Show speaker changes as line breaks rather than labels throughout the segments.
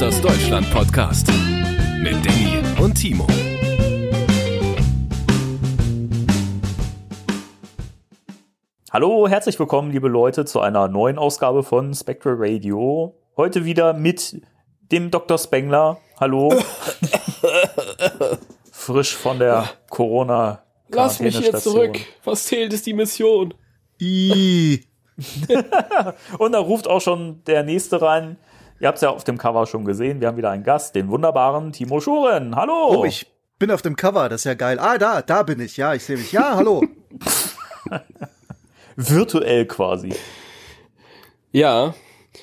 Ghostbusters Deutschland Podcast mit Danny und Timo.
Hallo, herzlich willkommen, liebe Leute, zu einer neuen Ausgabe von Spectral Radio. Heute wieder mit dem Dr. Spengler. Hallo. Frisch von der corona
Lass mich hier zurück. Was zählt, ist die Mission.
I. Und da ruft auch schon der nächste rein. Ihr habt es ja auf dem Cover schon gesehen. Wir haben wieder einen Gast, den wunderbaren Timo Schuren. Hallo.
Oh, ich bin auf dem Cover. Das ist ja geil. Ah, da, da bin ich. Ja, ich sehe mich. Ja, hallo.
Virtuell quasi.
Ja.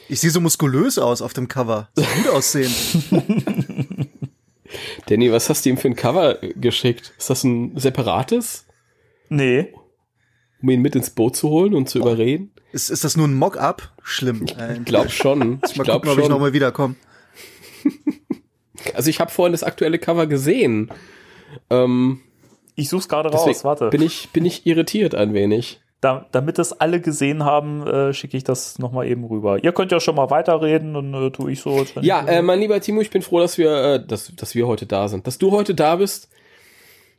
Ich sehe so muskulös aus auf dem Cover. So gut aussehen.
Danny, was hast du ihm für ein Cover geschickt? Ist das ein separates?
Nee.
Um ihn mit ins Boot zu holen und zu überreden?
Ist, ist das nur ein Mock-up? Schlimm.
Ich glaube schon.
Ich mal glaub gucken, schon. ob ich nochmal wiederkomme.
Also ich habe vorhin das aktuelle Cover gesehen. Ähm,
ich such's gerade raus, warte.
Bin ich, bin ich irritiert ein wenig.
Da, damit das alle gesehen haben, äh, schicke ich das nochmal eben rüber. Ihr könnt ja schon mal weiterreden und äh, tue ich so.
Ja, äh, mein lieber Timo, ich bin froh, dass wir, äh, dass, dass wir heute da sind. Dass du heute da bist,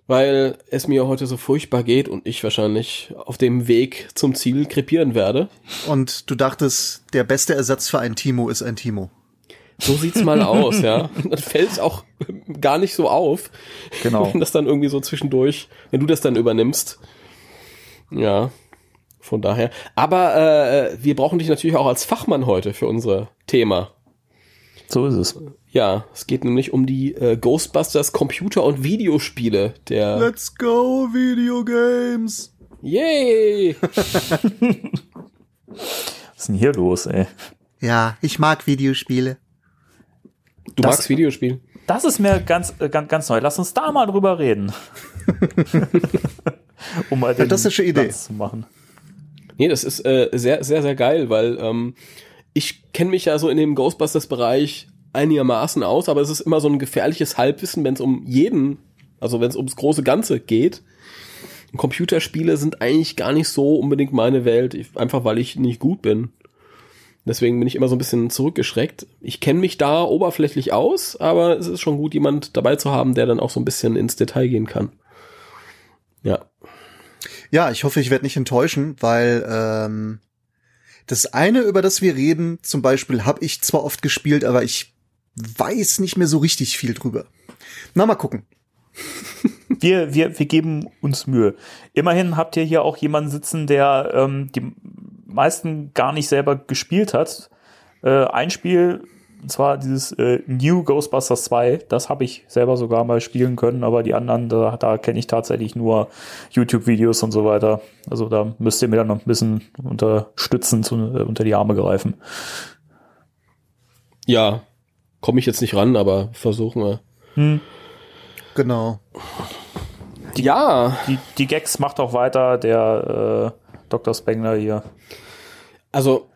weil es mir heute so furchtbar geht und ich wahrscheinlich auf dem Weg zum Ziel krepieren werde.
Und du dachtest, der beste Ersatz für ein Timo ist ein Timo.
So sieht's mal aus, ja. Dann fällt's auch gar nicht so auf.
Genau.
Wenn das dann irgendwie so zwischendurch, wenn du das dann übernimmst. Ja. Von daher. Aber äh, wir brauchen dich natürlich auch als Fachmann heute für unser Thema.
So ist es.
Ja, es geht nämlich um die äh, Ghostbusters Computer- und Videospiele der.
Let's go, Videogames!
Yay!
Was ist denn hier los, ey?
Ja, ich mag Videospiele.
Du das, magst Videospiele?
Das ist mir ganz, äh, ganz, ganz neu. Lass uns da mal drüber reden. um mal den
ja, das ist eine Idee.
Zu machen.
Nee, das ist äh, sehr, sehr, sehr geil, weil ähm, ich kenne mich ja so in dem Ghostbusters-Bereich einigermaßen aus, aber es ist immer so ein gefährliches Halbwissen, wenn es um jeden, also wenn es ums große Ganze geht. Computerspiele sind eigentlich gar nicht so unbedingt meine Welt, einfach weil ich nicht gut bin. Deswegen bin ich immer so ein bisschen zurückgeschreckt. Ich kenne mich da oberflächlich aus, aber es ist schon gut, jemand dabei zu haben, der dann auch so ein bisschen ins Detail gehen kann. Ja.
Ja, ich hoffe, ich werde nicht enttäuschen, weil ähm, das eine, über das wir reden, zum Beispiel, habe ich zwar oft gespielt, aber ich weiß nicht mehr so richtig viel drüber. Na, mal gucken.
Wir, wir, wir geben uns Mühe. Immerhin habt ihr hier auch jemanden sitzen, der ähm, die meisten gar nicht selber gespielt hat. Äh, ein Spiel und zwar dieses äh, New Ghostbusters 2, das habe ich selber sogar mal spielen können, aber die anderen, da, da kenne ich tatsächlich nur YouTube-Videos und so weiter. Also da müsst ihr mir dann noch ein bisschen unterstützen, zu, äh, unter die Arme greifen.
Ja, komme ich jetzt nicht ran, aber versuchen wir. Hm.
Genau.
Die, ja. Die, die Gags macht auch weiter der äh, Dr. Spengler hier.
Also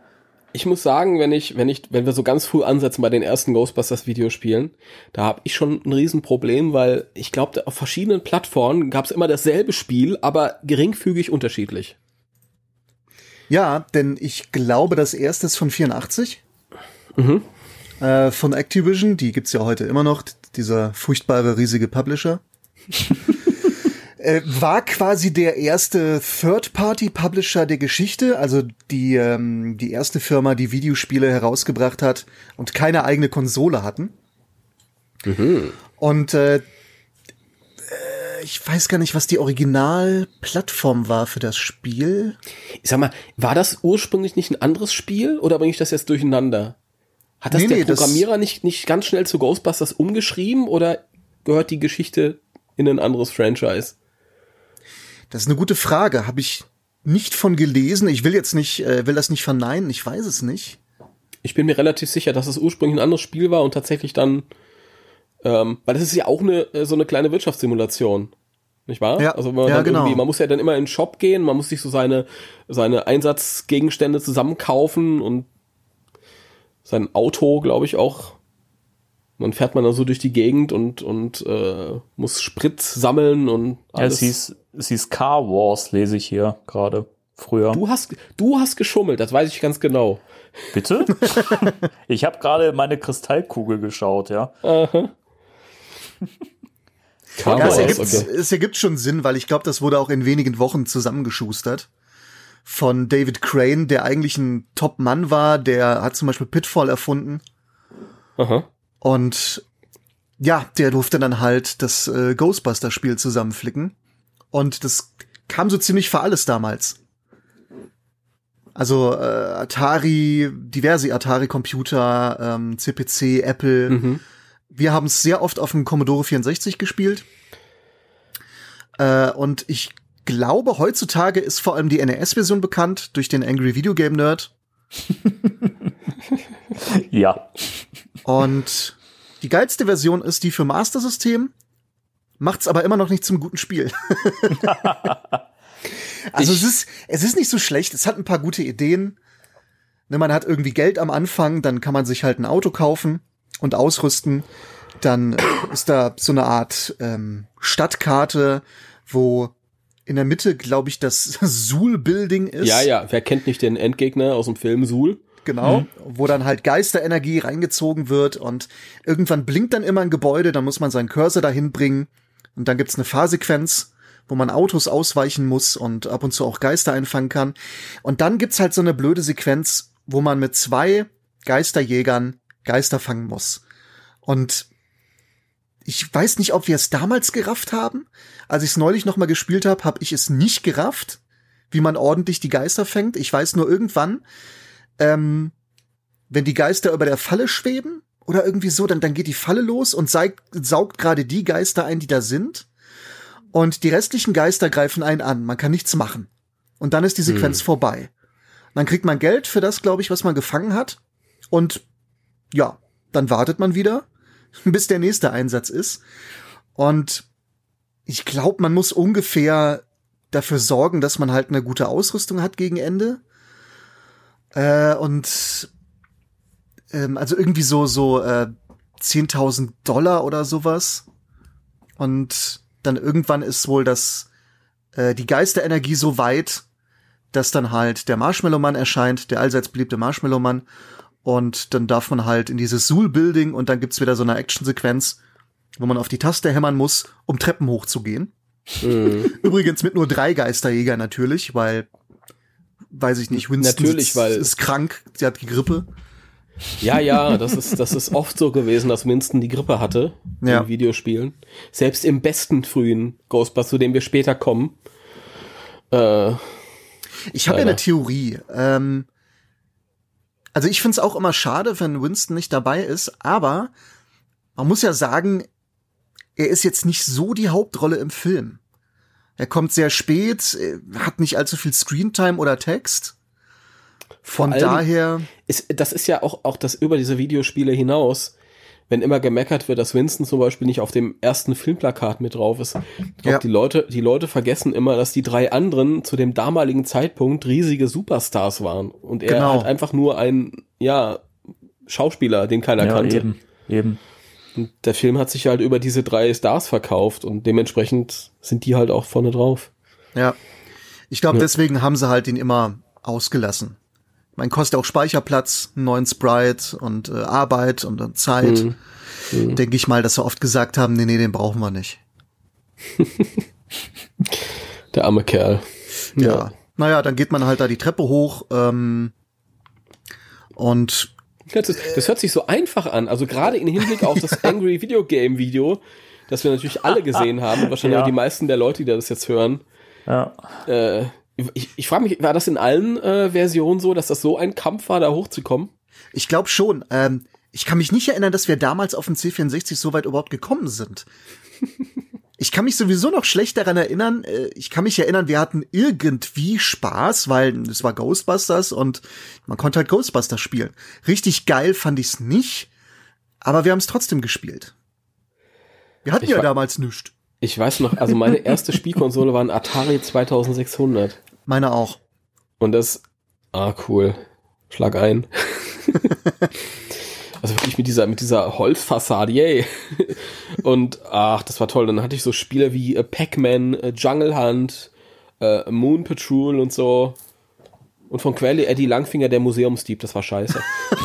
ich muss sagen, wenn ich, wenn ich, wenn wir so ganz früh ansetzen bei den ersten Ghostbusters Videospielen, da habe ich schon ein Riesenproblem, weil ich glaube, auf verschiedenen Plattformen gab es immer dasselbe Spiel, aber geringfügig unterschiedlich.
Ja, denn ich glaube, das erste ist von 84. Mhm. Äh, von Activision, die gibt's ja heute immer noch, dieser furchtbare riesige Publisher. äh, war quasi der erste Third-Party-Publisher der Geschichte, also die, ähm, die erste Firma, die Videospiele herausgebracht hat und keine eigene Konsole hatten. Mhm. Und äh, äh ich weiß gar nicht, was die Originalplattform war für das Spiel.
Ich sag mal, war das ursprünglich nicht ein anderes Spiel oder bringe ich das jetzt durcheinander? Hat das nee, der nee, Programmierer das nicht, nicht ganz schnell zu Ghostbusters umgeschrieben oder gehört die Geschichte in ein anderes Franchise?
Das ist eine gute Frage. Habe ich nicht von gelesen. Ich will jetzt nicht, äh, will das nicht verneinen. Ich weiß es nicht.
Ich bin mir relativ sicher, dass es ursprünglich ein anderes Spiel war und tatsächlich dann, ähm, weil das ist ja auch eine äh, so eine kleine Wirtschaftssimulation. Nicht wahr?
Ja,
also man,
ja, genau.
man muss ja dann immer in den Shop gehen, man muss sich so seine, seine Einsatzgegenstände zusammenkaufen und sein Auto, glaube ich, auch dann fährt man da so durch die Gegend und, und äh, muss Sprit sammeln und
alles. Ja, es hieß, es hieß Car Wars, lese ich hier gerade. früher.
Du hast, du hast geschummelt, das weiß ich ganz genau.
Bitte? ich habe gerade meine Kristallkugel geschaut, ja.
Aha. Kam
Ja, es, ergibt,
okay.
es ergibt schon Sinn, weil ich glaube, das wurde auch in wenigen Wochen zusammengeschustert. Von David Crane, der eigentlich ein Top-Mann war, der hat zum Beispiel Pitfall erfunden.
Aha.
Und ja, der durfte dann halt das äh, Ghostbuster-Spiel zusammenflicken. Und das kam so ziemlich für alles damals. Also äh, Atari, diverse Atari-Computer, ähm, CPC, Apple.
Mhm.
Wir haben es sehr oft auf dem Commodore 64 gespielt. Äh, und ich glaube, heutzutage ist vor allem die NES-Version bekannt durch den Angry Video Game Nerd.
Ja.
Und die geilste Version ist die für Master System, macht's aber immer noch nicht zum guten Spiel. also es ist, es ist nicht so schlecht, es hat ein paar gute Ideen. Ne, man hat irgendwie Geld am Anfang, dann kann man sich halt ein Auto kaufen und ausrüsten. Dann ist da so eine Art ähm, Stadtkarte, wo in der Mitte, glaube ich, das Suhl-Building ist.
Ja, ja, wer kennt nicht den Endgegner aus dem Film Suhl?
Genau, wo dann halt Geisterenergie reingezogen wird und irgendwann blinkt dann immer ein Gebäude, dann muss man seinen Cursor dahin bringen und dann gibt's eine Fahrsequenz, wo man Autos ausweichen muss und ab und zu auch Geister einfangen kann. Und dann gibt's halt so eine blöde Sequenz, wo man mit zwei Geisterjägern Geister fangen muss. Und ich weiß nicht, ob wir es damals gerafft haben. Als ich es neulich noch mal gespielt habe, habe ich es nicht gerafft, wie man ordentlich die Geister fängt. Ich weiß nur irgendwann, ähm, wenn die Geister über der Falle schweben oder irgendwie so, dann, dann geht die Falle los und saugt, saugt gerade die Geister ein, die da sind. Und die restlichen Geister greifen einen an. Man kann nichts machen. Und dann ist die Sequenz vorbei. Dann kriegt man Geld für das, glaube ich, was man gefangen hat. Und ja, dann wartet man wieder, bis der nächste Einsatz ist. Und ich glaube, man muss ungefähr dafür sorgen, dass man halt eine gute Ausrüstung hat gegen Ende. Äh, und ähm, also irgendwie so so äh, 10.000 Dollar oder sowas. Und dann irgendwann ist wohl das äh, die Geisterenergie so weit, dass dann halt der Marshmallow-Mann erscheint, der allseits beliebte Marshmallow-Mann. Und dann darf man halt in dieses Suhl-Building und dann gibt's wieder so eine Action-Sequenz, wo man auf die Taste hämmern muss, um Treppen hochzugehen. Übrigens mit nur drei Geisterjäger natürlich, weil, weiß ich nicht, Winston
Natürlich,
ist,
weil-
ist krank, sie hat die Grippe.
Ja, ja, das ist, das ist oft so gewesen, dass Winston die Grippe hatte
Ja.
in Videospielen. Selbst im besten frühen Ghostbusters, zu dem wir später kommen. Äh,
Ich habe ja eine Theorie. Ähm, also ich find's auch immer schade, wenn Winston nicht dabei ist, aber man muss ja sagen, er ist jetzt nicht so die Hauptrolle im Film. Er kommt sehr spät, äh, hat nicht allzu viel Screentime oder Text. Von daher,
ist, das ist ja auch, auch das über diese Videospiele hinaus, wenn immer gemeckert wird, dass Winston zum Beispiel nicht auf dem ersten Filmplakat mit drauf ist. Ich glaub,
Ja.
die Leute, die Leute vergessen immer, dass die drei anderen zu dem damaligen Zeitpunkt riesige Superstars waren. Und er
Genau.
halt einfach nur ein, ja, Schauspieler, den keiner
Ja,
kannte.
eben. Eben.
Und der Film hat sich halt über diese drei Stars verkauft und dementsprechend sind die halt auch vorne drauf.
ja. Ich glaube,
Ja.
deswegen haben sie halt ihn immer ausgelassen. Man kostet auch Speicherplatz, einen neuen Sprite und äh, Arbeit und dann Zeit.
Mhm.
Denke ich mal, dass sie oft gesagt haben, nee, nee, den brauchen wir nicht.
Der arme Kerl.
Ja. Naja, dann geht man halt da die Treppe hoch ähm, und
Das, ist, das hört sich so einfach an. Also gerade im Hinblick auf das Angry Video Game Video, das wir natürlich alle gesehen haben und wahrscheinlich
Ja.
auch die meisten der Leute, die das jetzt hören.
Ja.
Äh, ich ich frage mich, war das in allen äh, Versionen so, dass das so ein Kampf war, da hochzukommen?
ich glaube schon. Ähm, ich kann mich nicht erinnern, dass wir damals auf dem C64 so weit überhaupt gekommen sind. Ich kann mich sowieso noch schlecht daran erinnern. Äh, ich kann mich erinnern, wir hatten irgendwie Spaß, weil es war Ghostbusters und man konnte halt Ghostbusters spielen. Richtig geil fand ich's nicht, aber wir haben es trotzdem gespielt. Wir hatten
Ich
ja damals nichts.
Ich weiß noch, also meine erste Spielkonsole war ein Atari 2600.
Meine auch.
Und das, ah, cool. Schlag ein. also wirklich mit dieser, mit dieser Holzfassade, yay. Und, ach, das war toll. Dann hatte ich so Spiele wie äh, Pac-Man, äh, Jungle Hunt, äh, Moon Patrol und so. Und von Quelle Eddie Langfinger der Museumsdieb, das war scheiße.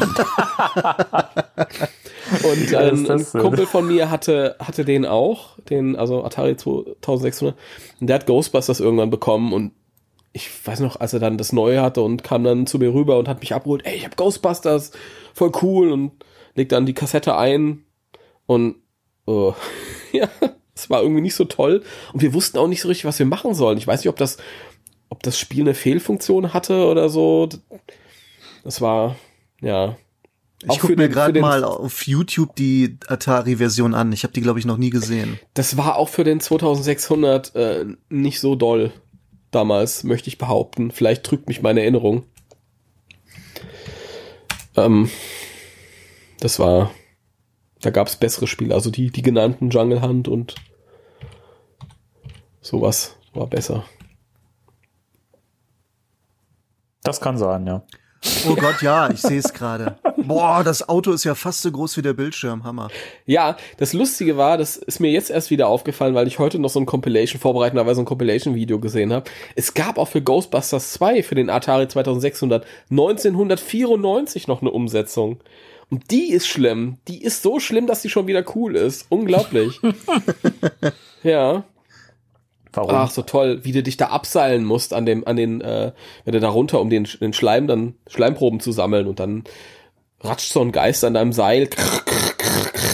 und ähm, ein. Kumpel von mir hatte, hatte den auch, den, also Atari 2600. Und der hat Ghostbusters irgendwann bekommen und ich weiß noch, als er dann das Neue hatte und kam dann zu mir rüber und hat mich abgeholt, ey, ich hab Ghostbusters, voll cool und legt dann die Kassette ein und oh, ja, es war irgendwie nicht so toll und wir wussten auch nicht so richtig, was wir machen sollen. Ich weiß nicht, ob das, ob das Spiel eine Fehlfunktion hatte oder so. Das war, ja.
Ich gucke mir gerade mal auf YouTube die Atari-Version an. Ich habe die, glaube ich, noch nie gesehen.
Das war auch für den 2600 äh, nicht so doll damals, möchte ich behaupten. Vielleicht trügt mich meine Erinnerung. Ähm, das war, da gab es bessere Spiele, also die, die genannten Jungle Hunt und sowas war besser.
Das kann sein, ja.
Oh Gott, ja, ich sehe es gerade. Boah, das Auto ist ja fast so groß wie der Bildschirm. Hammer.
Ja, das Lustige war, das ist mir jetzt erst wieder aufgefallen, weil ich heute noch so ein Compilation, vorbereitenderweise ein Compilation-Video gesehen habe. Es gab auch für Ghostbusters 2, für den Atari 2600, 1994 noch eine Umsetzung. Und die ist schlimm. Die ist so schlimm, dass die schon wieder cool ist. Unglaublich. ja.
Warum?
Ach, so toll, wie du dich da abseilen musst an dem, an den, äh, wenn du da runter, um den, den Schleim dann, Schleimproben zu sammeln und dann ratscht so ein Geist an deinem Seil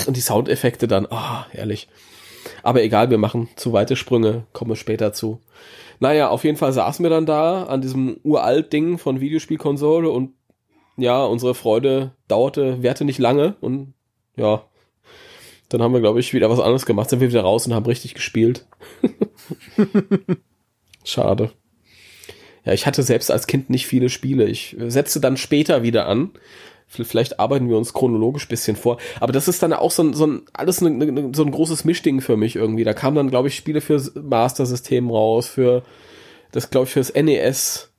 und die Soundeffekte dann, ah, herrlich. Aber egal, wir machen zu weite Sprünge, kommen wir später zu. Naja, auf jeden Fall saßen wir dann da an diesem uralt Ding von Videospielkonsole und ja, unsere Freude dauerte, währte nicht lange und ja, dann haben wir, glaube ich, wieder was anderes gemacht, sind wir wieder raus und haben richtig gespielt. Schade. Ja, ich hatte selbst als Kind nicht viele Spiele. Ich setzte dann später wieder an. Vielleicht arbeiten wir uns chronologisch bisschen vor. Aber das ist dann auch so ein, so ein alles ne, ne, so ein großes Mischding für mich irgendwie. Da kamen dann, glaube ich, Spiele fürs Master-System raus, für das, glaube ich, fürs NES.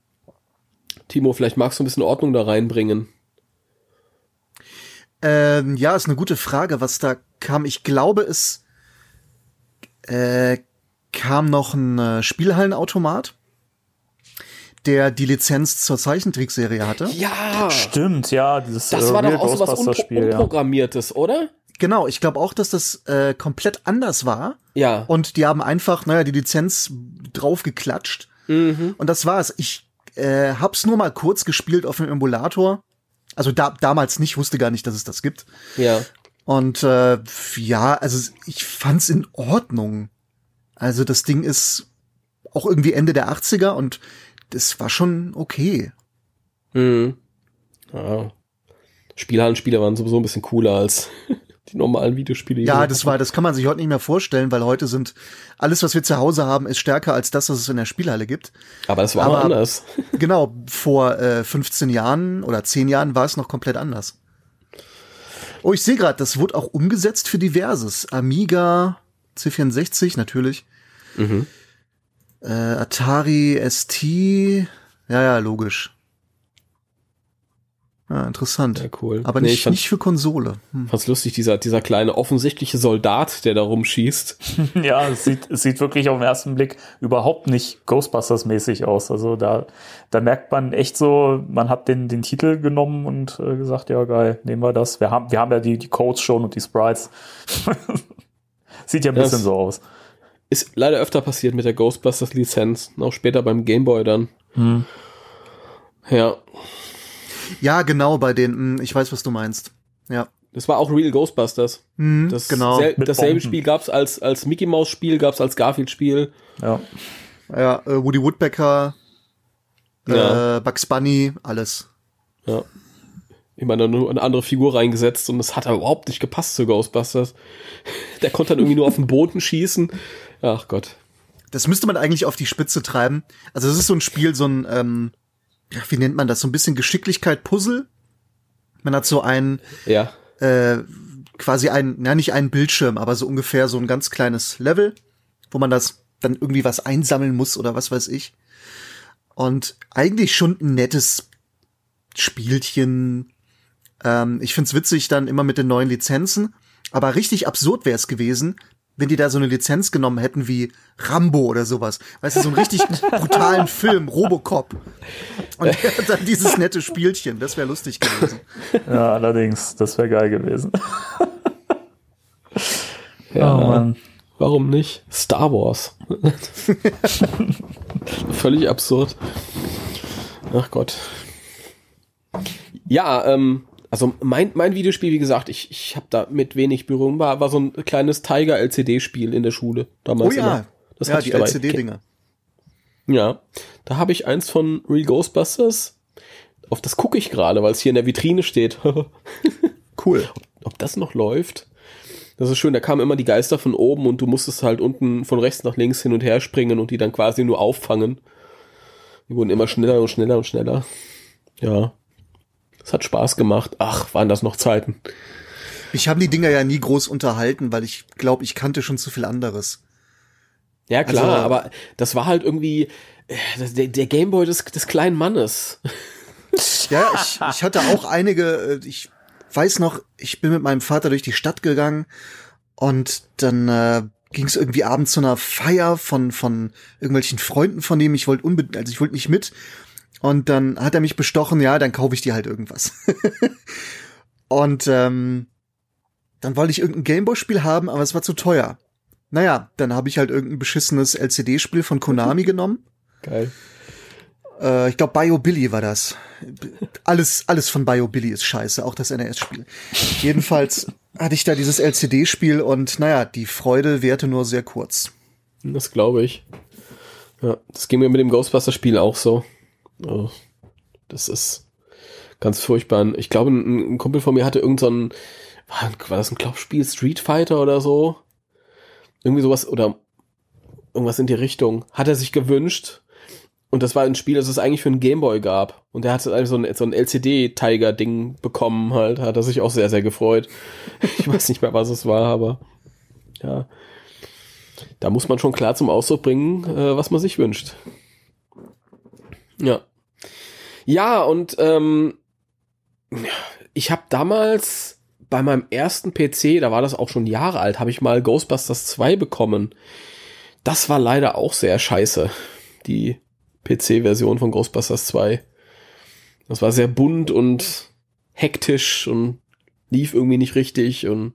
Timo, vielleicht magst du ein bisschen Ordnung da reinbringen.
Ähm, ja, ist eine gute Frage, was da kam. Ich glaube, es äh, kam noch ein äh, Spielhallenautomat, der die Lizenz zur Zeichentrickserie hatte.
Ja,
Stimmt, ja, dieses
das
äh,
war doch auch so was Unpro
Ghostbusters-Spiel, ja.
Unprogrammiertes, oder?
Genau, ich glaube auch, dass das äh, komplett anders war.
Ja.
Und die haben einfach, naja, die Lizenz draufgeklatscht.
Mhm.
Und das war's. Ich äh, hab's nur mal kurz gespielt auf dem Emulator. Also da, damals nicht, wusste gar nicht, dass es das gibt.
Ja.
Und äh, ja, also ich fand's in Ordnung. Also das Ding ist auch irgendwie Ende der 80er und das war schon okay.
Mhm. Ja. Spielhallenspiele waren sowieso ein bisschen cooler als die normalen Videospiele. die
Ja, das war, das kann man sich heute nicht mehr vorstellen, weil heute sind alles, was wir zu Hause haben, ist stärker als das, was es in der Spielhalle gibt.
Aber das war
aber-
anders.
Genau, vor äh, 15 Jahren oder 10 Jahren war es noch komplett anders. Oh, ich sehe gerade, das wurde auch umgesetzt für diverses. Amiga, C64 natürlich.
Mhm.
Äh, Atari ST. Ja, ja, logisch. Ja, interessant.
Ja, cool.
Aber
Nee, ich
nicht,
fand-
nicht für Konsole. Hm.
Fand's lustig, dieser, dieser kleine offensichtliche Soldat, der da rumschießt.
Ja, es sieht, es sieht wirklich auf den ersten Blick überhaupt nicht Ghostbusters-mäßig aus. Also da, da merkt man echt so, man hat den, den Titel genommen und äh, gesagt, ja geil, nehmen wir das. Wir haben, wir haben ja die, die Codes schon und die Sprites. sieht ja ein
Ja,
bisschen
es-
so aus.
Ist leider öfter passiert mit der Ghostbusters-Lizenz. Auch später beim Gameboy dann.
Hm.
Ja.
Ja, genau, bei den, hm, ich weiß, was du meinst. Ja.
Das war auch Real Ghostbusters.
Hm,
Das
genau.
sel
Mit
dasselbe
Bomben.
Spiel gab's als, als Mickey Mouse Spiel, gab's als Garfield Spiel.
Ja.
Ja, äh, Woody Woodpecker,
Ja.
äh, Bugs Bunny, alles.
Ja. Ich meine, nur eine andere Figur reingesetzt und es hat aber überhaupt nicht gepasst zu Ghostbusters. Der konnte dann irgendwie nur auf den Boden schießen. Ach Gott.
Das müsste man eigentlich auf die Spitze treiben. Also das ist so ein Spiel, so ein, ähm, wie nennt man das? So ein bisschen Geschicklichkeit Puzzle. Man hat so ein,
Ja.
äh, quasi ein, na nicht einen Bildschirm, aber so ungefähr so ein ganz kleines Level, wo man das dann irgendwie was einsammeln muss oder was weiß ich. Und eigentlich schon ein nettes Spielchen. Ähm, ich find's witzig dann immer mit den neuen Lizenzen, aber richtig absurd wäre es gewesen, wenn die da so eine Lizenz genommen hätten wie Rambo oder sowas. Weißt du, so einen richtig brutalen Film, Robocop. Und hat dann dieses nette Spielchen. Das wäre lustig gewesen.
Ja, allerdings, das wäre geil gewesen.
Ja,
Oh Mann.
warum nicht? Star Wars. Völlig absurd. Ach Gott. Ja, ähm, also mein, mein Videospiel, wie gesagt, ich, ich habe da mit wenig Berührung, war, war so ein kleines Tiger-LCD-Spiel in der Schule
Oh
damals.
ja,
immer. Das
ja
hatte
die. LCD-Dinger.
Ja, da habe ich eins von Real Ghostbusters. Auf das gucke ich gerade, weil es hier in der Vitrine steht.
Cool.
Ob das noch läuft? Das ist schön, da kamen immer die Geister von oben und du musstest halt unten von rechts nach links hin und her springen und die dann quasi nur auffangen. Die wurden immer schneller und schneller und schneller. Ja. Es hat Spaß gemacht. Ach, waren das noch Zeiten.
Ich habe die Dinger ja nie groß unterhalten, weil ich glaube, ich kannte schon zu viel anderes.
Ja, klar,
Also-
aber das war halt irgendwie äh, der, der Gameboy des, des kleinen Mannes.
Ja, ich, ich hatte auch einige, äh, ich weiß noch, ich bin mit meinem Vater durch die Stadt gegangen und dann äh, ging es irgendwie abends zu einer Feier von von irgendwelchen Freunden von ihm. Ich wollte unbedingt, also ich wollte nicht mit. Und dann hat er mich bestochen, ja, dann kaufe ich dir halt irgendwas. und ähm, dann wollte ich irgendein Gameboy-Spiel haben, aber es war zu teuer. Naja, dann habe ich halt irgendein beschissenes LCD-Spiel von Konami genommen.
Geil.
Äh, ich glaube, Bio Billy war das. Alles, alles von Bio Billy ist scheiße, auch das NES-Spiel. Jedenfalls hatte ich da dieses LCD-Spiel und naja, die Freude währte nur sehr kurz.
Das glaube ich. Ja, das ging mir mit dem Ghostbuster-Spiel auch so. Das ist ganz furchtbar. Ich glaube, ein, Kumpel von mir hatte irgend so war, war das ein Klopfspiel, Street Fighter oder so? Irgendwie sowas, oder irgendwas in die Richtung. Hat er sich gewünscht. Und das war ein Spiel, das es eigentlich für einen Gameboy gab. Und er hatte also so ein, so ein LCD-Tiger-Ding bekommen halt. Hat er sich auch sehr, sehr gefreut. Ich weiß nicht mehr, was es war, aber ja. Da muss man schon klar zum Ausdruck bringen, äh, was man sich wünscht. Ja. Ja, und ähm, ich habe damals bei meinem ersten PC, da war das auch schon Jahre alt, habe ich mal Ghostbusters 2 bekommen. Das war leider auch sehr scheiße, die PC-Version von Ghostbusters 2. Das war sehr bunt und hektisch und lief irgendwie nicht richtig und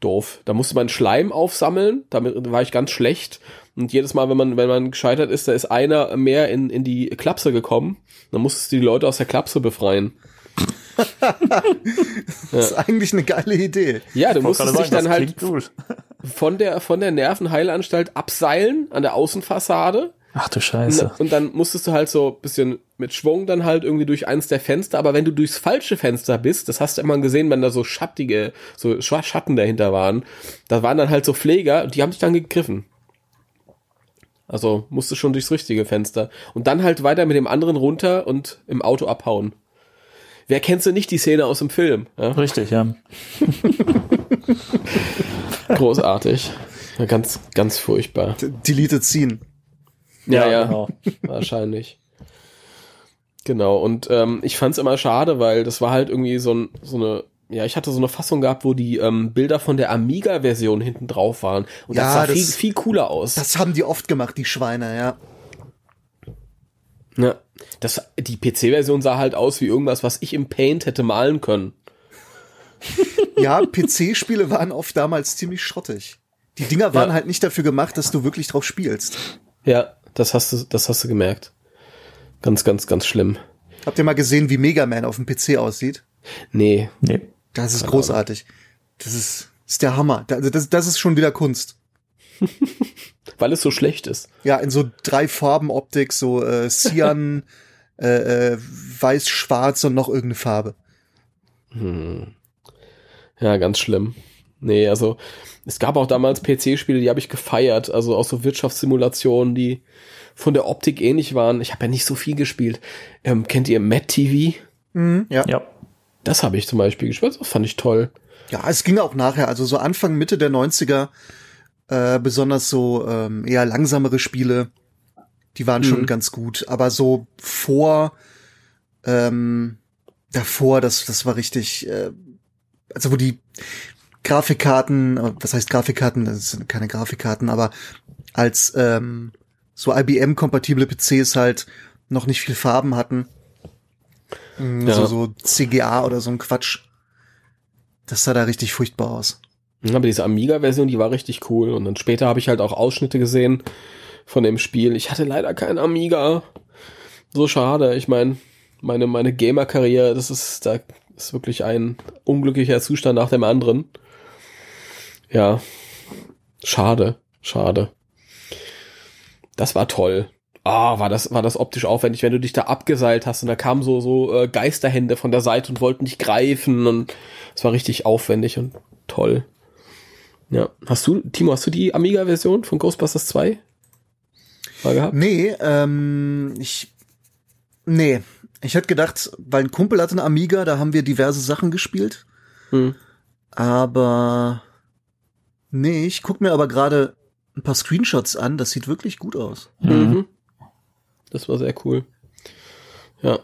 doof. Da musste man Schleim aufsammeln, damit war ich ganz schlecht. Und jedes Mal, wenn man, wenn man gescheitert ist, da ist einer mehr in, in die Klapse gekommen. Dann musstest du die Leute aus der Klapse befreien.
Das ist eigentlich eine geile Idee.
Ja, du musstest dich dann
das
halt von der, von der Nervenheilanstalt abseilen an der Außenfassade.
Ach du Scheiße.
Und dann musstest du halt so ein bisschen mit Schwung dann halt irgendwie durch eins der Fenster. Aber wenn du durchs falsche Fenster bist, das hast du immer gesehen, wenn da so schattige, so Sch- Schatten dahinter waren, da waren dann halt so Pfleger und die haben dich dann gegriffen. Also musste schon durchs richtige Fenster. Und dann halt weiter mit dem anderen runter und im Auto abhauen. Wer kennst du nicht die Szene aus dem Film? Ja?
Richtig, ja.
Großartig. Ja, ganz, ganz furchtbar.
Delete ziehen.
Ja,
Ja,
ja,
genau.
wahrscheinlich. Genau, und ähm, ich fand's immer schade, weil das war halt irgendwie so, ein, so eine, ja, ich hatte so eine Fassung gehabt, wo die ähm, Bilder von der Amiga-Version hinten drauf waren. Und das
Ja,
sah
das-
viel, viel cooler aus.
Das haben die oft gemacht, die Schweine, ja.
ja, das, die PC-Version sah halt aus wie irgendwas, was ich im Paint hätte malen können.
Ja, PC-Spiele waren oft damals ziemlich schrottig. Die Dinger waren
Ja.
halt nicht dafür gemacht, dass du wirklich drauf spielst.
Ja, das hast du, das hast du gemerkt. Ganz, ganz, ganz schlimm.
Habt ihr mal gesehen, wie Mega Man auf dem PC aussieht?
Nee,
Nee.
Das ist großartig. Das ist, ist der Hammer. Also das, das ist schon wieder Kunst.
weil es so schlecht ist.
Ja, in so drei Farben Optik, so äh, Cyan, äh, äh, weiß, schwarz und noch irgendeine Farbe.
Ja, ganz schlimm. Nee, also es gab auch damals PC-Spiele, die habe ich gefeiert, also auch so Wirtschaftssimulationen, die von der Optik ähnlich waren. Ich habe ja nicht so viel gespielt. Ähm, kennt ihr Mad TV?
Mhm, ja.
Ja.
Das habe ich zum Beispiel gespielt, das fand ich toll.
Ja, es ging auch nachher, also so Anfang, Mitte der 90er, äh, besonders so ähm, eher langsamere Spiele, die waren schon
Mhm.
ganz gut. Aber so vor, ähm, davor, das, das war richtig, äh, also wo die Grafikkarten, äh, was heißt Grafikkarten? Das sind keine Grafikkarten, aber als ähm, so IBM-kompatible PCs halt noch nicht viel Farben hatten. Mm,
Ja.
So, so CGA oder so ein Quatsch. Das sah da richtig furchtbar aus.
Aber diese Amiga-Version, die war richtig cool. Und dann später habe ich halt auch Ausschnitte gesehen von dem Spiel. Ich hatte leider keinen Amiga. So schade. Ich meine, meine, meine Gamer-Karriere, das ist, da ist wirklich ein unglücklicher Zustand nach dem anderen. Ja. Schade. Schade. Das war toll. Ah, war das, war das optisch aufwendig, wenn du dich da abgeseilt hast und da kamen so, so äh, Geisterhände von der Seite und wollten dich greifen und es war richtig aufwendig und toll. Ja. Hast du, Timo, hast du die Amiga-Version von Ghostbusters 2 mal gehabt?
Nee, ähm, ich. Nee. Ich hätte gedacht, weil ein Kumpel hatte eine Amiga, da haben wir diverse Sachen gespielt.
Hm.
Aber. Nee, ich guck mir aber gerade ein paar Screenshots an, das sieht wirklich gut aus.
Mhm. Das war sehr cool. Ja.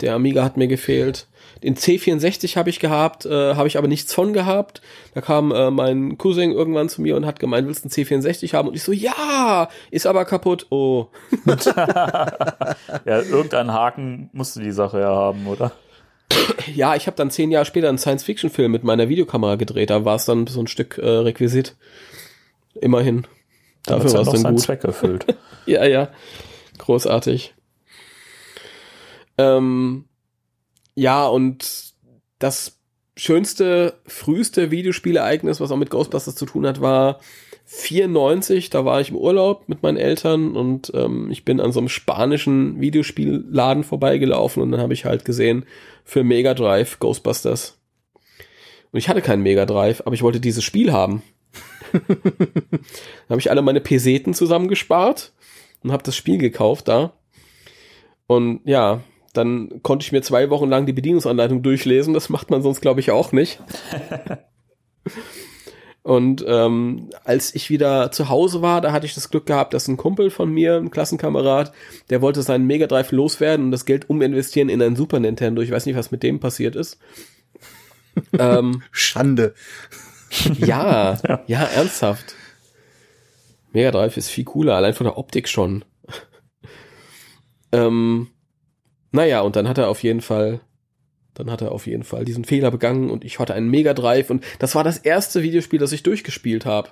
Der Amiga hat mir gefehlt. Den C64 habe ich gehabt, äh, habe ich aber nichts von gehabt. Da kam äh, mein Cousin irgendwann zu mir und hat gemeint, willst du einen C64 haben? Und ich so, ja, ist aber kaputt. Oh.
Ja, irgendein Haken musste die Sache ja haben, oder?
Ja, ich habe dann zehn Jahre später einen Science-Fiction-Film mit meiner Videokamera gedreht. Da war es dann so ein Stück äh, Requisit. Immerhin. Dafür war es dann gut.
Zweck erfüllt.
Ja, ja. Großartig. Ähm, ja, und das schönste, früheste Videospielereignis, was auch mit Ghostbusters zu tun hat, war 94. Da war ich im Urlaub mit meinen Eltern und ähm, ich bin an so einem spanischen Videospielladen vorbeigelaufen und dann habe ich halt gesehen für Mega Drive Ghostbusters. Und ich hatte keinen Mega Drive, aber ich wollte dieses Spiel haben. dann habe ich alle meine Peseten zusammengespart und habe das Spiel gekauft da. Und ja, dann konnte ich mir zwei Wochen lang die Bedienungsanleitung durchlesen. Das macht man sonst, glaube ich, auch nicht. Und ähm, als ich wieder zu Hause war, da hatte ich das Glück gehabt, dass ein Kumpel von mir, ein Klassenkamerad, der wollte seinen Mega Drive loswerden und das Geld uminvestieren in ein Super Nintendo. Ich weiß nicht, was mit dem passiert ist. ähm,
Schande.
ja, ja, ernsthaft. Mega Drive ist viel cooler, allein von der Optik schon. ähm, naja, und dann hat er auf jeden Fall, dann hat er auf jeden Fall diesen Fehler begangen und ich hatte einen Mega Drive und das war das erste Videospiel, das ich durchgespielt habe.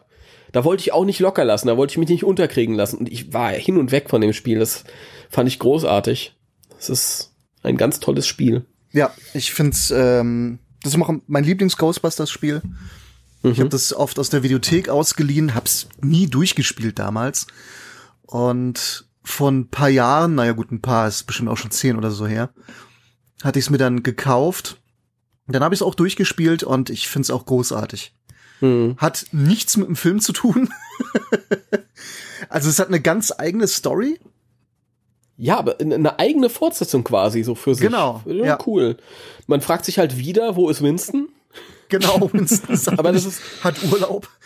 Da wollte ich auch nicht locker lassen, da wollte ich mich nicht unterkriegen lassen und ich war hin und weg von dem Spiel. Das fand ich großartig. Das ist ein ganz tolles Spiel.
Ja, ich find's, ähm, das ist auch mein Lieblings-Ghostbusters-Spiel. Ich habe das oft aus der Videothek ausgeliehen, hab's nie durchgespielt damals. Und vor ein paar Jahren, naja gut, ein paar, ist bestimmt auch schon zehn oder so her, hatte ich es mir dann gekauft. Dann habe ich es auch durchgespielt und ich find's auch großartig.
Hm.
Hat nichts mit dem Film zu tun. also es hat eine ganz eigene Story.
Ja, aber eine eigene Fortsetzung quasi, so für sich.
Genau,
Ja,
ja.
cool. Man fragt sich halt wieder, wo ist Winston?
Genau, Winston sagt
Aber das ist-
hat Urlaub.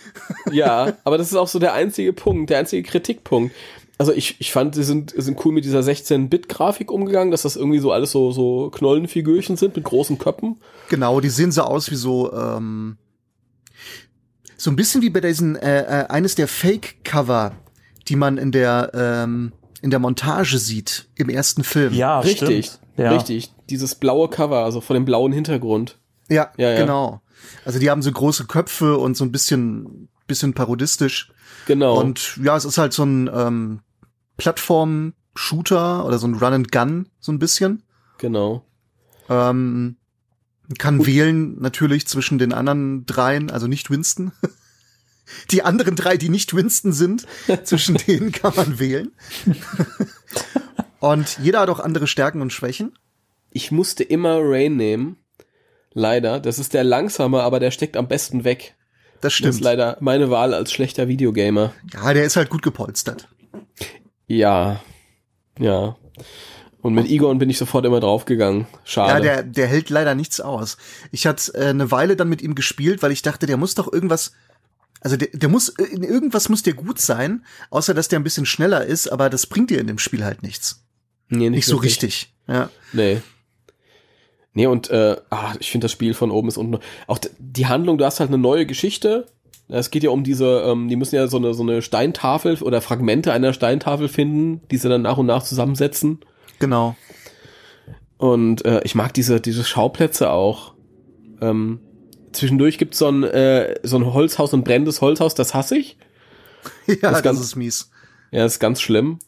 Ja, aber das ist auch so der einzige Punkt, der einzige Kritikpunkt. Also ich, ich fand, sie sind, sind cool mit dieser 16-Bit-Grafik umgegangen, dass das irgendwie so alles so, so Knollenfigürchen sind mit großen Köpfen.
Genau, die sehen so aus wie so, ähm, so ein bisschen wie bei diesen, äh, äh, eines der Fake-Cover, die man in der, ähm, in der Montage sieht, im ersten Film.
Ja,
richtig,
stimmt. Ja.
richtig. Dieses blaue Cover, also von dem blauen Hintergrund.
Ja,
Ja, ja.
genau. Also die haben so große Köpfe und so ein bisschen, bisschen parodistisch.
Genau.
Und ja, es ist halt so ein ähm, Plattform-Shooter oder so ein Run-and-Gun, so ein bisschen.
genau.
Ähm, kann wählen natürlich zwischen den anderen dreien, also nicht Winston. Die anderen drei, die nicht Winston sind, zwischen denen kann man wählen. Und jeder hat auch andere Stärken und Schwächen.
Ich musste immer Rain nehmen. Leider. Das ist der langsame, aber der steckt am besten weg.
Das
Das
stimmt.
ist leider meine Wahl als schlechter Videogamer.
ja, der ist halt gut gepolstert.
Ja. Ja. Und mit Egon bin ich sofort immer draufgegangen.
Ja,
Schade.
der, der hält leider nichts aus. Ich hatte äh, eine Weile dann mit ihm gespielt, weil ich dachte, der muss doch irgendwas, also der, der muss, in irgendwas muss der gut sein, außer dass der ein bisschen schneller ist, aber das bringt dir in dem Spiel halt nichts.
nee,
Nicht so
wirklich.
richtig. Ja.
Nee. Nee, und äh, ah, ich finde das Spiel von oben bis unten. Auch die Handlung, du hast halt eine neue Geschichte. Es geht ja um diese, ähm, die müssen ja so eine, so eine Steintafel oder Fragmente einer Steintafel finden, die sie dann nach und nach zusammensetzen.
Genau.
Und äh, ich mag diese, diese Schauplätze auch. Ähm, zwischendurch gibt's so ein, äh, so ein Holzhaus, ein brennendes Holzhaus, das hasse ich.
Ja,
ist
das,
ganz-
ist mies.
Ja, das ist ganz schlimm.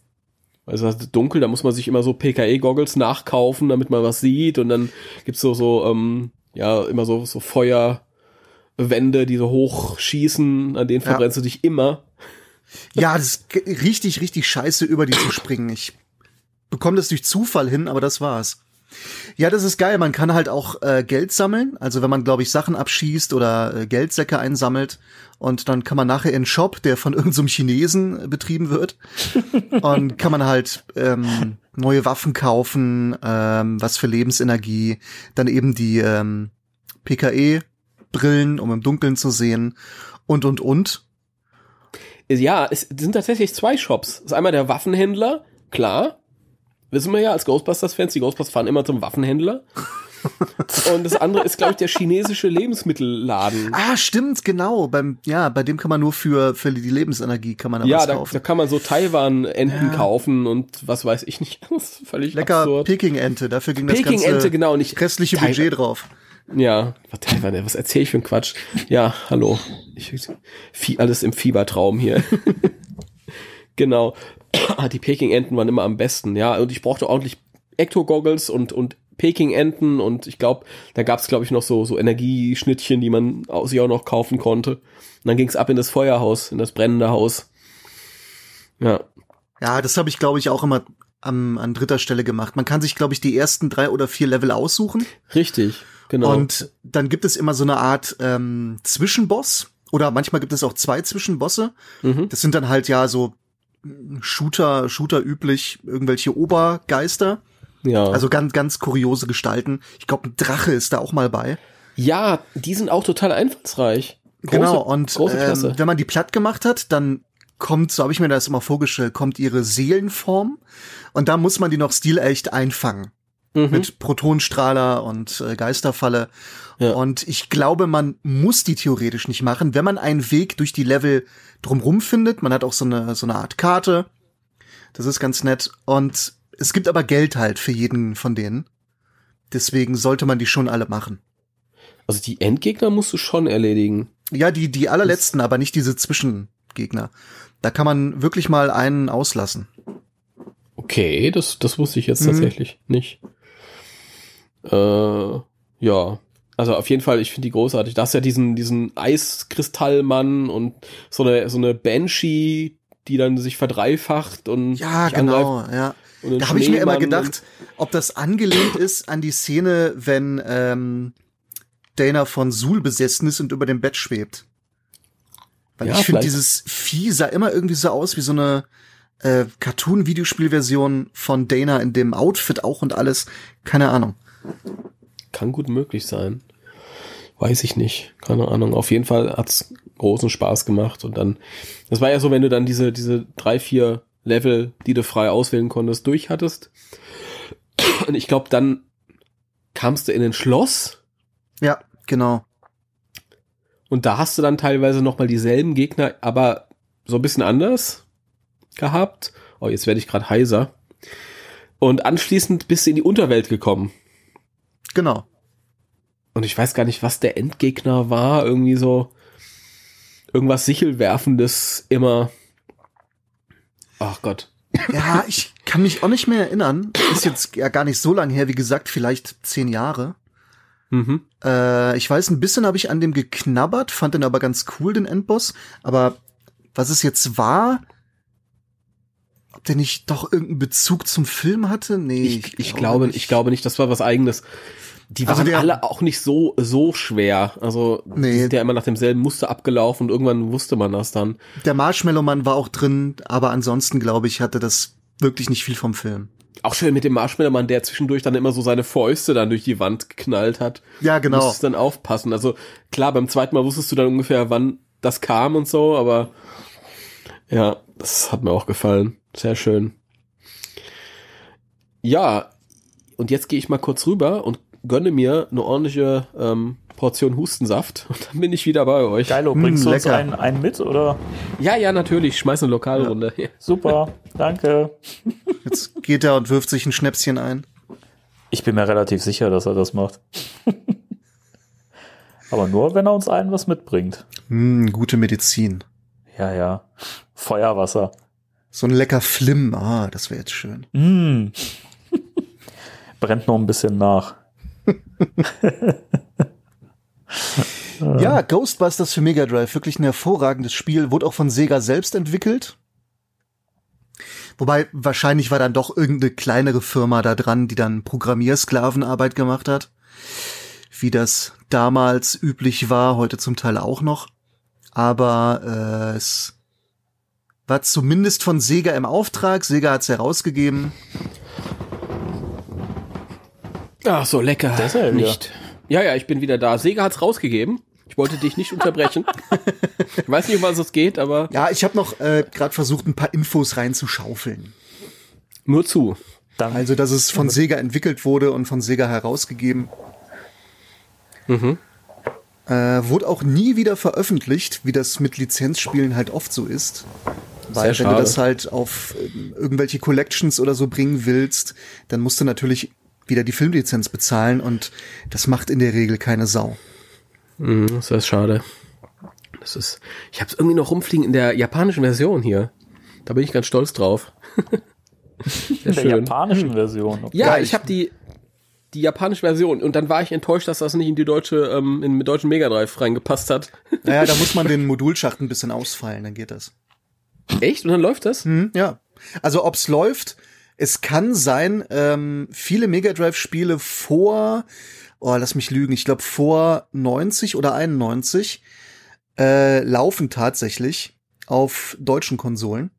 Also es ist dunkel, da muss man sich immer so PKE-Goggles nachkaufen, damit man was sieht. Und dann gibt's so, so, ähm, ja, immer so, so Feuerwände, die so hochschießen, an denen
Ja.
verbrennst du dich immer.
Ja, das ist richtig, richtig scheiße, über die zu springen. Ich bekomme das durch Zufall hin, aber das war's. Ja, das ist geil. Man kann halt auch äh, Geld sammeln. Also wenn man, glaube ich, Sachen abschießt oder äh, Geldsäcke einsammelt und dann kann man nachher in einen Shop, der von irgendeinem Chinesen äh, betrieben wird, und kann man halt ähm, neue Waffen kaufen, ähm, was für Lebensenergie, dann eben die ähm, PKE-Brillen, um im Dunkeln zu sehen und und und.
Ja, es sind tatsächlich zwei Shops. Das ist einmal der Waffenhändler, klar. Wissen wir ja als Ghostbusters-Fans, die Ghostbusters fahren immer zum Waffenhändler. Und das andere ist, glaube ich, der chinesische Lebensmittelladen.
Ah, stimmt, genau. Beim, ja, bei dem kann man nur für, für die Lebensenergie kann man da
ja,
was
da,
kaufen.
da kann man so Taiwan-Enten
Ja.
kaufen und was weiß ich nicht. Das ist völlig
Lecker
absurd.
Peking-Ente, dafür ging das
Peking-Ente,
ganze
genau, nicht
restliche
Taiwan-
Budget drauf.
Ja, was, Taiwan, was erzähle ich für einen Quatsch? Ja, hallo. Ich, alles im Fiebertraum hier. genau. Ah, Die Peking-Enten waren immer am besten, ja. Und ich brauchte ordentlich Ecto-Goggles und, und Peking-Enten und ich glaube, da gab's es, glaube ich, noch so, so Energieschnittchen, die man sich auch noch kaufen konnte. Und dann ging's ab in das Feuerhaus, in das brennende Haus. Ja.
Ja, das habe ich, glaube ich, auch immer am, an dritter Stelle gemacht. Man kann sich, glaube ich, die ersten drei oder vier Level aussuchen.
Richtig, genau.
Und dann gibt es immer so eine Art ähm, Zwischenboss. Oder manchmal gibt es auch zwei Zwischenbosse.
mhm.
Das sind dann halt ja so Shooter, Shooter üblich, irgendwelche Obergeister.
ja.
Also ganz, ganz kuriose Gestalten. Ich glaube, ein Drache ist da auch mal bei.
ja, die sind auch total einfallsreich. Große,
genau, und ähm, wenn man die platt gemacht hat, dann kommt, so habe ich mir das immer vorgestellt, kommt ihre Seelenform und da muss man die noch stilecht einfangen.
Mhm.
Mit Protonstrahler und äh, Geisterfalle.
Ja.
Und ich glaube, man muss die theoretisch nicht machen, wenn man einen Weg durch die Level drumrum findet. Man hat auch so eine, so eine Art Karte. Das ist ganz nett. Und es gibt aber Geld halt für jeden von denen. Deswegen sollte man die schon alle machen.
Also die Endgegner musst du schon erledigen.
Ja, die, die allerletzten, aber nicht diese Zwischengegner. Da kann man wirklich mal einen auslassen.
Okay, das, das wusste ich jetzt
Mhm.
tatsächlich nicht. Äh, ja. Also auf jeden Fall, ich finde die großartig. Da hast ja diesen, diesen Eiskristallmann und so eine, so eine Banshee, die dann sich verdreifacht und
Ja, genau, ja.
und
Da habe ich mir immer gedacht, ob das angelehnt ist an die Szene, wenn ähm, Dana von Sul besessen ist und über dem Bett schwebt. Weil
Ja,
ich finde, dieses Vieh sah immer irgendwie so aus wie so eine äh, Cartoon-Videospielversion von Dana in dem Outfit auch und alles. Keine Ahnung.
Kann gut möglich sein. Weiß ich nicht. Keine Ahnung. Auf jeden Fall hat's großen Spaß gemacht und dann, das war ja so, wenn du dann diese, diese drei, vier Level, die du frei auswählen konntest, durch hattest. Und ich glaube, dann kamst du in ein Schloss
Ja, genau.
Und da hast du dann teilweise noch mal dieselben Gegner, aber so ein bisschen anders gehabt. Oh, jetzt werde ich gerade heiser. Und anschließend bist du in die Unterwelt gekommen.
Genau.
Und ich weiß gar nicht, was der Endgegner war. Irgendwie so irgendwas Sichelwerfendes immer. Ach Gott.
Ja, ich kann mich auch nicht mehr erinnern. Ist jetzt ja gar nicht so lang her, wie gesagt, vielleicht zehn Jahre.
Mhm.
Äh, ich weiß, ein bisschen habe ich an dem geknabbert, fand den aber ganz cool, den Endboss. Aber was es jetzt war, ob der nicht doch irgendeinen Bezug zum Film hatte? Nee.
Ich, ich glaube,
nicht.
ich glaube nicht, das war was eigenes. Die
Also
waren
der-
alle auch nicht so, so schwer. Also,
Nee.
die sind ja immer nach demselben Muster abgelaufen und irgendwann wusste man das dann.
Der Marshmallow-Mann war auch drin, aber ansonsten, glaube ich, hatte das wirklich nicht viel vom Film.
Auch schön mit dem Marshmallow-Mann, der zwischendurch dann immer so seine Fäuste dann durch die Wand geknallt hat.
Ja, genau.
Musstest dann aufpassen. Also klar, beim zweiten Mal wusstest du dann ungefähr, wann das kam und so, aber ja, das hat mir auch gefallen. Sehr schön. Ja, und jetzt gehe ich mal kurz rüber und gönne mir eine ordentliche ähm, Portion Hustensaft und dann bin ich wieder bei euch.
Geilo, bringst
Mm,
du uns einen, einen mit oder?
Ja, ja, natürlich. Ich schmeiß eine Lokalrunde.
Super, danke.
Jetzt geht er und wirft sich ein Schnäpschen ein.
Ich bin mir relativ sicher, dass er das macht. Aber nur, wenn er uns allen was mitbringt.
Hm, gute Medizin.
Ja, ja. Feuerwasser.
So ein lecker Flim. Ah, das wäre jetzt schön.
Mm. Brennt noch ein bisschen nach.
Ja, Ghostbusters für Mega Drive, wirklich ein hervorragendes Spiel, wurde auch von Sega selbst entwickelt. Wobei wahrscheinlich war dann doch irgendeine kleinere Firma da dran, die dann Programmiersklavenarbeit gemacht hat. Wie das damals üblich war, heute zum Teil auch noch. Aber äh, es war zumindest von Sega im Auftrag. Sega hat es herausgegeben.
Ach, so lecker.
Da ist er ja
nicht. Ja, ja, ich bin wieder da. Sega hat's rausgegeben. Ich wollte dich nicht unterbrechen. ich weiß nicht, um was es geht, aber
Ja, ich habe noch äh, gerade versucht, ein paar Infos reinzuschaufeln.
nur zu.
Dann,
Also, dass es von Sega entwickelt wurde und von Sega herausgegeben. Äh, wurde auch nie wieder veröffentlicht, wie das mit Lizenzspielen halt oft so ist. Weil
Sehr
wenn du das halt auf ähm, irgendwelche Collections oder so bringen willst, dann musst du natürlich wieder die Filmlizenz bezahlen und das macht in der Regel keine Sau.
Mhm, das ist schade. Das ist. Ich habe es irgendwie noch rumfliegen in der japanischen Version hier. Da bin ich ganz stolz drauf.
In der japanischen Version. Okay.
Ja, ich,
ich-
habe die die japanische Version und dann war ich enttäuscht, dass das nicht in die deutsche ähm, in den deutschen Mega Drive reingepasst hat.
Naja, da muss man den Modulschacht ein bisschen ausfeilen, dann geht das.
Echt? Und dann läuft das?
Hm, ja. Also ob's läuft, es kann sein, ähm, viele Mega Drive Spiele vor, oh, lass mich lügen, ich glaube vor 90 oder 91 äh, laufen tatsächlich auf deutschen Konsolen.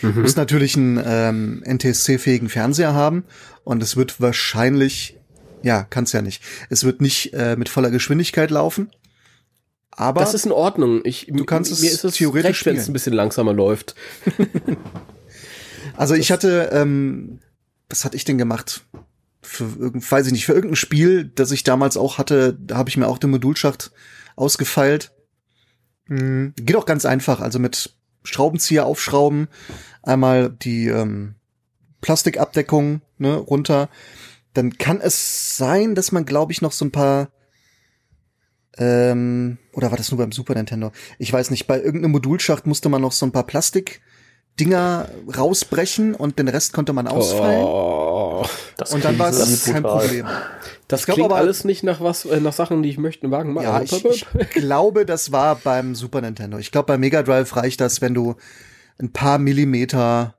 Mhm.
Muss natürlich einen ähm, NTSC-fähigen Fernseher haben und es wird wahrscheinlich, ja, kann's ja nicht. Es wird nicht äh, mit voller Geschwindigkeit laufen. Aber
Das ist in Ordnung. Ich,
Du kannst es
mir ist es
theoretisch
recht, wenn es ein bisschen langsamer läuft.
Also ich hatte, ähm, was hatte ich denn gemacht? Für weiß ich nicht, für irgendein Spiel, das ich damals auch hatte, da habe ich mir auch den Modulschacht ausgefeilt. Hm, geht auch ganz einfach, also mit Schraubenzieher aufschrauben, einmal die ähm, Plastikabdeckung ne, runter. Dann kann es sein, dass man, glaube ich, noch so ein paar ähm, oder war das nur beim Super Nintendo? Ich weiß nicht, bei irgendeinem Modulschacht musste man noch so ein paar Plastikdinger rausbrechen und den Rest konnte man ausfallen.
Oh,
Das
und dann war es kein
brutal.
Problem.
das
Ich
klingt
aber-
alles nicht nach was, äh, nach Sachen, die ich möchte einen Wagen machen.
Ja, ich, ich glaube, das war beim Super Nintendo. Ich glaube, bei Mega Drive reicht das, wenn du ein paar Millimeter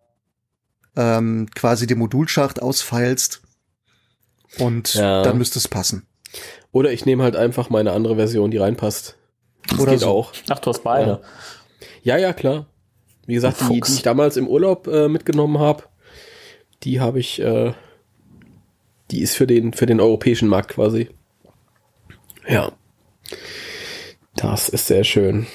ähm, quasi den Modulschacht ausfeilst und
Ja.
dann müsste es passen.
Oder ich nehme halt einfach meine andere Version, die reinpasst. Das
Oder
geht
so.
auch.
Ach, du hast beide.
Ja, ja, klar. Wie gesagt, die, die ich damals im Urlaub äh, mitgenommen habe, die habe ich, äh, die ist für den, für den europäischen Markt quasi. Ja. Das ist sehr schön.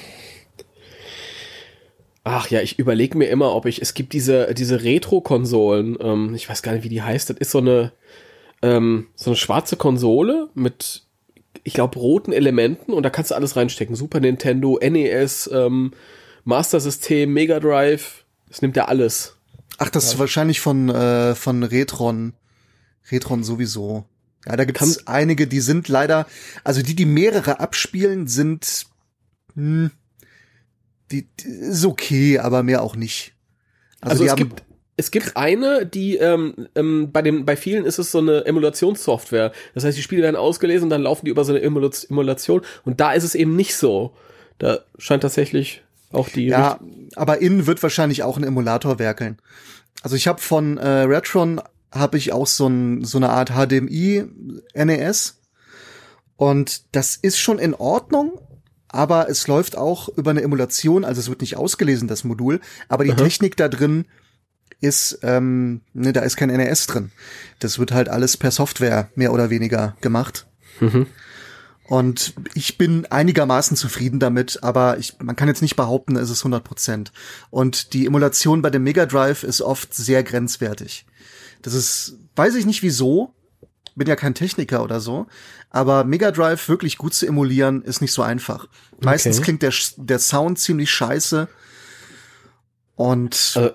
Ach ja, ich überlege mir immer, ob ich, es gibt diese, diese Retro-Konsolen, ähm, ich weiß gar nicht, wie die heißt, das ist so eine, ähm, so eine schwarze Konsole mit, ich glaube, roten Elementen und da kannst du alles reinstecken. Super Nintendo, NES, ähm, Master System, Mega Drive, das nimmt ja alles.
Ach, das ist wahrscheinlich von, äh, von Retron. Retron sowieso. Ja, da gibt es einige, die sind leider, also die, die mehrere abspielen, sind, hm, die, die ist okay, aber mehr auch nicht.
Also,
die
es
haben-
gibt es gibt eine, die ähm, ähm, bei den bei vielen ist es so eine Emulationssoftware. Das heißt, die Spiele werden ausgelesen, dann laufen die über so eine Emula- Emulation und da ist es eben nicht so. Da scheint tatsächlich auch die
Ja, aber innen wird wahrscheinlich auch ein Emulator werkeln. Also ich habe von äh, Retron habe ich auch so, ein, so eine Art HDMI NES und das ist schon in Ordnung, aber es läuft auch über eine Emulation, also es wird nicht ausgelesen das Modul, aber die Technik da drin ist, ähm, ne, da ist kein NES drin. Das wird halt alles per Software mehr oder weniger gemacht. Und ich bin einigermaßen zufrieden damit, aber ich, man kann jetzt nicht behaupten, es ist 100 Prozent. Und die Emulation bei dem Mega Drive ist oft sehr grenzwertig. Das ist, weiß ich nicht wieso. bin ja kein Techniker oder so, aber Mega Drive wirklich gut zu emulieren ist nicht so einfach. Meistens
Okay.
klingt der, der Sound ziemlich scheiße. Und
Also,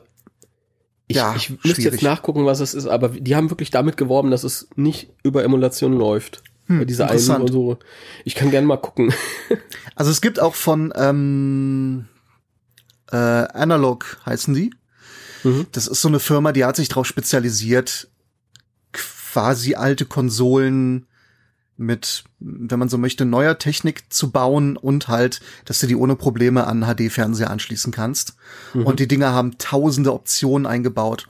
ich,
Ja,
ich müsste jetzt nachgucken, was es ist, aber die haben wirklich damit geworben, dass es nicht über Emulation läuft. Bei dieser einen
Hm, interessant.
Konsole. Ich kann gerne mal gucken.
Also es gibt auch von ähm, äh, Analog heißen die.
Mhm.
Das ist so eine Firma, die hat sich darauf spezialisiert, quasi alte Konsolen mit, wenn man so möchte, neuer Technik zu bauen und halt, dass du die ohne Probleme an HD-Fernseher anschließen kannst. Und die Dinger haben tausende Optionen eingebaut.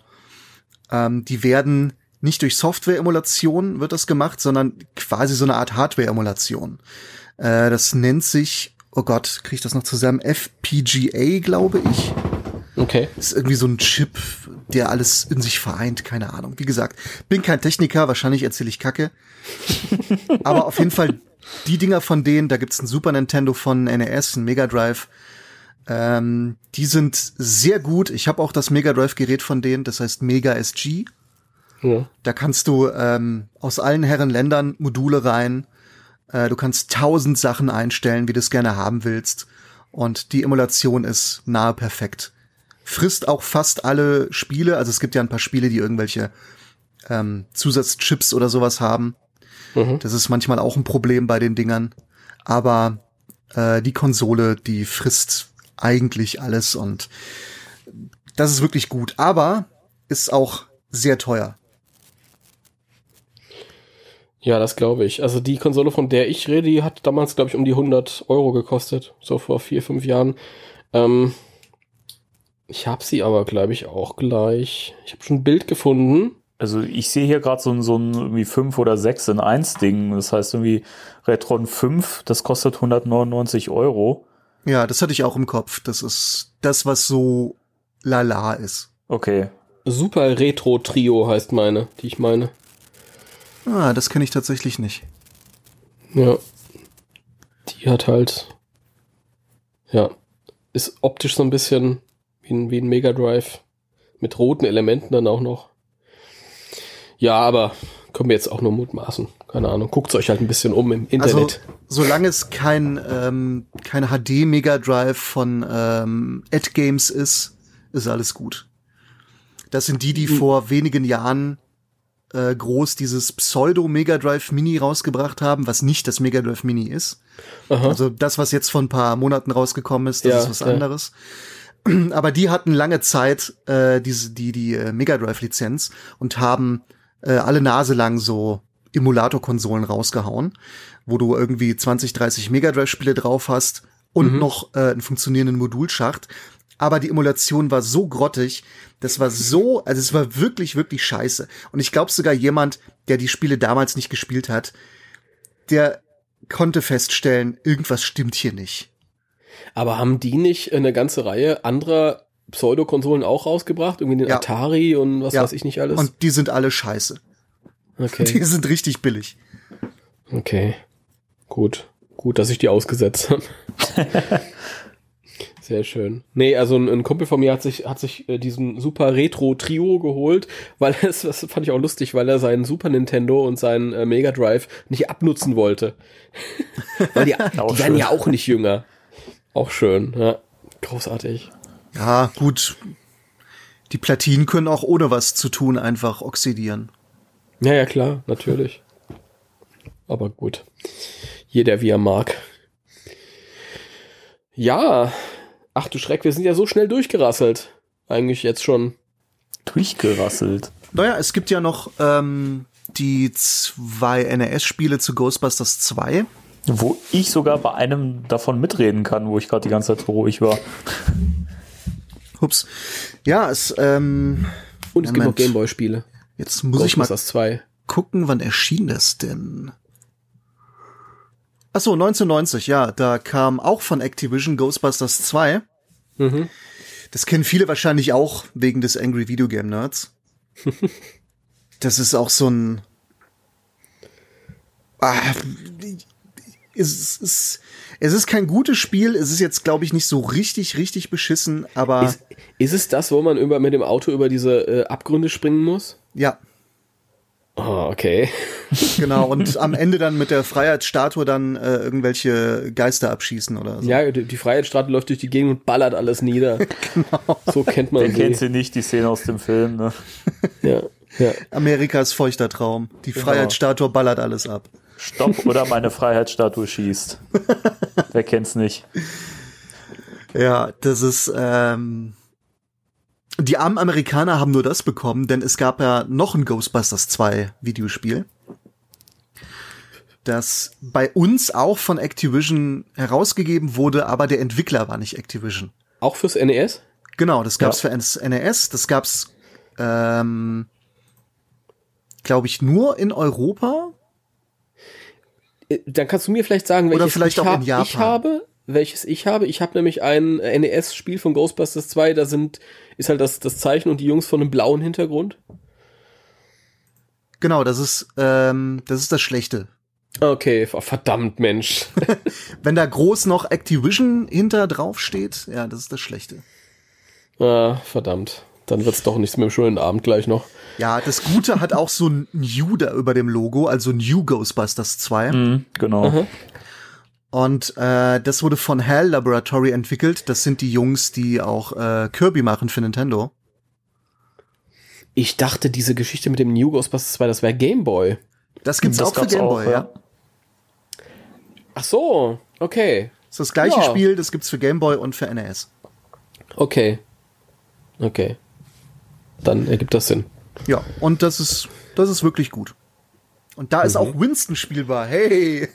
Ähm, die werden nicht durch Software-Emulation wird das gemacht, sondern quasi so eine Art Hardware-Emulation. Äh, das nennt sich, oh Gott, kriege ich das noch zusammen? FPGA, glaube ich.
Okay.
ist irgendwie so ein Chip, der alles in sich vereint, keine Ahnung. Wie gesagt, bin kein Techniker, wahrscheinlich erzähle ich Kacke. Aber auf jeden Fall die Dinger von denen, da gibt's ein Super Nintendo von NES, ein Mega Drive. Ähm, die sind sehr gut. Ich habe auch das Mega Drive Gerät von denen, das heißt Mega SG.
Ja.
Da kannst du ähm, aus allen Herren Ländern Module rein. Äh, du kannst tausend Sachen einstellen, wie du es gerne haben willst. Und die Emulation ist nahe perfekt. Frisst auch fast alle Spiele. Also es gibt ja ein paar Spiele, die irgendwelche ähm, Zusatzchips oder sowas haben.
Mhm.
Das ist manchmal auch ein Problem bei den Dingern. Aber äh, die Konsole, die frisst eigentlich alles und das ist wirklich gut. Aber ist auch sehr teuer.
Ja, das glaube ich. Also die Konsole, von der ich rede, die hat damals, glaube ich, um die 100 Euro gekostet. So vor vier, fünf Jahren. Ähm, ich habe sie aber, glaube ich, auch gleich. Ich habe schon ein Bild gefunden.
Also ich sehe hier gerade so ein, so ein irgendwie 5 oder 6 in 1 Ding. Das heißt irgendwie Retron 5, das kostet 199 Euro.
Ja, das hatte ich auch im Kopf. Das ist das, was so lala ist.
Okay.
Super Retro Trio heißt meine, die ich meine.
Ah, das kenne ich tatsächlich nicht.
Ja. Die hat halt. Ja. Ist optisch so ein bisschen wie ein, wie ein Mega Drive. Mit roten Elementen dann auch noch. Ja, aber können wir jetzt auch nur mutmaßen. Keine Ahnung. Guckt euch halt ein bisschen um im
Also,
Internet.
solange es kein, ähm, kein HD Mega Drive von ähm, Ad Games ist, ist alles gut. Das sind die, die vor wenigen Jahren äh, groß dieses Pseudo Mega Drive Mini rausgebracht haben, was nicht das Mega Drive Mini ist.
Aha.
Also das, was jetzt vor ein paar Monaten rausgekommen ist, das
Ja,
ist was
ja.
anderes. Aber die hatten lange Zeit äh, diese die die äh, Mega Drive Lizenz und haben äh, alle Nase lang so Emulator-Konsolen rausgehauen, wo du irgendwie 20, 30 Mega Drive Spiele drauf hast und noch äh, einen funktionierenden Modulschacht. Aber die Emulation war so grottig, das war so, also es war wirklich, wirklich scheiße. Und ich glaube sogar jemand, der die Spiele damals nicht gespielt hat, der konnte feststellen, irgendwas stimmt hier nicht.
Aber haben die nicht eine ganze Reihe anderer Pseudo-Konsolen auch rausgebracht? Irgendwie den
Ja.
Atari und was
Ja.
weiß ich nicht alles?
Und die sind alle scheiße. Die
okay.
sind richtig billig.
Okay. Gut. Gut, dass ich die ausgesetzt habe. Sehr schön. Nee, also ein, ein Kumpel von mir hat sich, hat sich äh, diesen Super Retro Trio geholt, weil es, das fand ich auch lustig, weil er seinen Super Nintendo und seinen äh, Mega Drive nicht abnutzen wollte. weil die, die werden ja auch nicht jünger. Auch schön, ja. Großartig.
Ja, gut. Die Platinen können auch ohne was zu tun einfach oxidieren.
Ja, ja, klar, natürlich. Aber gut. Jeder wie er mag. Ja. Ach du Schreck, wir sind ja so schnell durchgerasselt. Eigentlich jetzt schon.
Durchgerasselt.
Naja, es gibt ja noch ähm, die zwei NES-Spiele zu Ghostbusters 2.
Wo ich sogar bei einem davon mitreden kann, wo ich gerade die ganze Zeit so ruhig war.
Ups. Ja, es, ähm,
Und es gibt noch
Moment.
Gameboy-Spiele.
jetzt muss ich mal
Ghostbusters 2.
gucken, wann erschien das denn? Ach so, 1990, ja, da kam auch von Activision Ghostbusters 2.
Mhm.
Das kennen viele wahrscheinlich auch wegen des Angry Video Game Nerds. das ist auch so ein. Ah, es ist, es ist kein gutes Spiel. Es ist jetzt, glaube ich, nicht so richtig, richtig beschissen, aber
Ist, ist es das, wo man über, mit dem Auto über diese äh, Abgründe springen muss?
ja.
Oh, okay.
Genau, und am Ende dann mit der Freiheitsstatue dann äh, irgendwelche Geister abschießen oder so.
Ja, die, die Freiheitsstraße läuft durch die Gegend und ballert alles nieder. genau. So kennt man
Wer
sie.
kennt sie nicht, die Szene aus dem Film, ne?
Ja, ja.
Amerikas feuchter Traum. Die Freiheitsstatue ballert alles ab.
Stopp oder meine Freiheitsstatue schießt. Wer kennt's nicht?
Ja, das ist, ähm, die armen Amerikaner haben nur das bekommen, denn es gab ja noch ein Ghostbusters 2 Videospiel, das bei uns auch von Activision herausgegeben wurde, aber der Entwickler war nicht Activision.
Auch fürs E NES?
Genau, das gab's
Ja.
für NES, das gab's, ähm, glaube ich, nur in Europa.
Äh, Dann kannst du mir vielleicht sagen, welches
Oder vielleicht
ich,
auch in Japan.
ich habe. Welches ich habe. Ich habe nämlich ein NES-Spiel von Ghostbusters 2, da sind, ist halt das, das Zeichen und die Jungs von einem blauen Hintergrund.
Genau, das ist, ähm, das ist das Schlechte.
Okay, verdammt, Mensch.
Wenn da groß noch Activision hinter drauf steht, ja, das ist das Schlechte.
ah, verdammt. Dann wird's doch nichts mit dem schönen Abend gleich noch.
Ja, das Gute hat auch so ein New da über dem Logo, also New Ghostbusters 2.
Mhm, genau.
Und äh, das wurde von HAL Laboratory entwickelt. Das sind die Jungs, die auch äh, Kirby machen für Nintendo.
Ich dachte, diese Geschichte mit dem New Ghostbusters 2, das wäre Gameboy.
Das gibt's
Das
auch für Game
auch,
Boy, ja.
Ach so, okay.
Das ist das gleiche
Ja.
Spiel, das gibt's für Game Boy und für NES.
Okay. Okay. Dann ergibt das Sinn.
Ja, und das ist, das ist wirklich gut. Und da ist
Mhm.
auch Winston spielbar. Hey,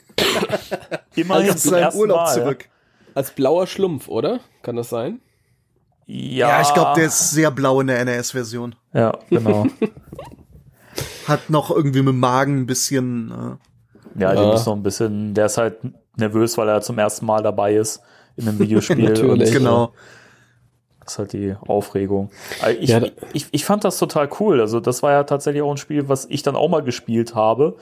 Immerhin
seinem
ersten
Urlaub
Mal.
zurück.
Als blauer Schlumpf, oder? Kann das sein?
Ja,
Ja, ich glaube, der ist sehr blau in der NES-Version.
Ja, genau.
Hat noch irgendwie mit dem Magen ein bisschen. Äh,
Ja,
Ja.
dem ist noch ein bisschen, der ist halt nervös, weil er zum ersten Mal dabei ist in einem Videospiel.
Natürlich.
Und,
genau.
Das ist halt die Aufregung. Also ich,
Ja,
ich, ich fand das total cool. Also das war ja tatsächlich auch ein Spiel, was ich dann auch mal gespielt habe.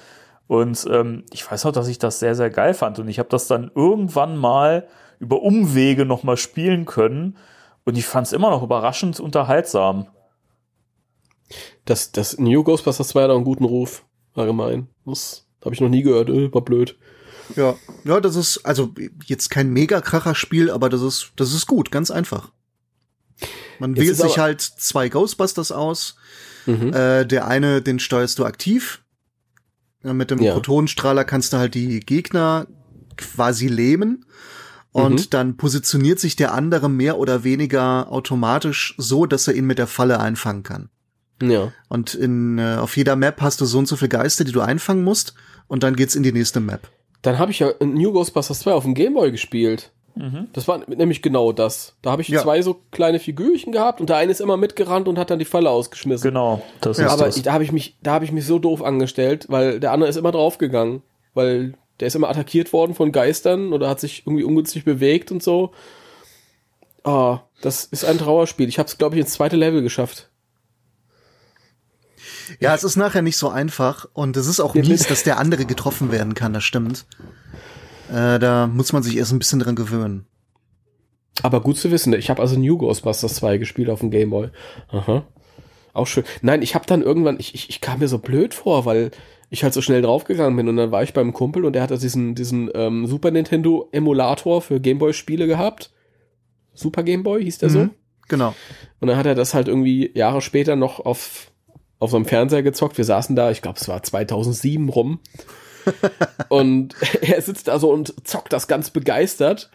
Und ähm, ich weiß auch, dass ich das sehr, sehr geil fand. Und ich habe das dann irgendwann mal über Umwege noch mal spielen können. Und ich fand es immer noch überraschend unterhaltsam.
Das, das New Ghostbusters 2 hat auch einen guten Ruf. Allgemein. Das habe ich noch nie gehört. Äh, war blöd.
Ja, ja, das ist also jetzt kein Mega-Kracher-Spiel, aber das ist, das ist gut, ganz einfach. Man
Jetzt
wählt sich halt zwei Ghostbusters aus.
Mhm.
Äh, der eine, den steuerst du aktiv. Mit dem
Ja.
Protonenstrahler kannst du halt die Gegner quasi lähmen. Und
Mhm.
dann positioniert sich der andere mehr oder weniger automatisch so, dass er ihn mit der Falle einfangen kann.
Ja.
Und in, äh, auf jeder Map hast du so und so viele Geister, die du einfangen musst. Und dann geht's in die nächste Map.
Dann habe ich ja New Ghostbusters 2 auf dem Gameboy gespielt. Das war nämlich genau das. Da habe ich
Ja.
zwei so kleine Figürchen gehabt und der eine ist immer mitgerannt und hat dann die Falle ausgeschmissen.
Genau, das
Ja,
ist
Aber
das.
ich, da habe ich mich, da habe ich mich so doof angestellt, weil der andere ist immer draufgegangen, weil der ist immer attackiert worden von Geistern oder hat sich irgendwie ungünstig bewegt und so. Ah, das ist ein Trauerspiel. Ich habe es glaube ich ins zweite Level geschafft.
Ja, es ist nachher nicht so einfach und es ist auch mies, dass der andere getroffen werden kann, das stimmt. Äh, da muss man sich erst ein bisschen dran gewöhnen.
Aber gut zu wissen. Ich habe also New Ghostbusters 2 gespielt auf dem Gameboy. Aha. Auch schön. Nein, ich habe dann irgendwann, ich, ich, ich kam mir so blöd vor, weil ich halt so schnell draufgegangen bin und dann war ich beim Kumpel und der hatte diesen, diesen ähm, Super Nintendo Emulator für Gameboy-Spiele gehabt. Super Gameboy hieß der so.
Mhm. Genau.
Und dann hat er das halt irgendwie Jahre später noch auf, auf so einem Fernseher gezockt. Wir saßen da, ich glaube, es war 2007 rum. Und er sitzt da so und zockt das ganz begeistert.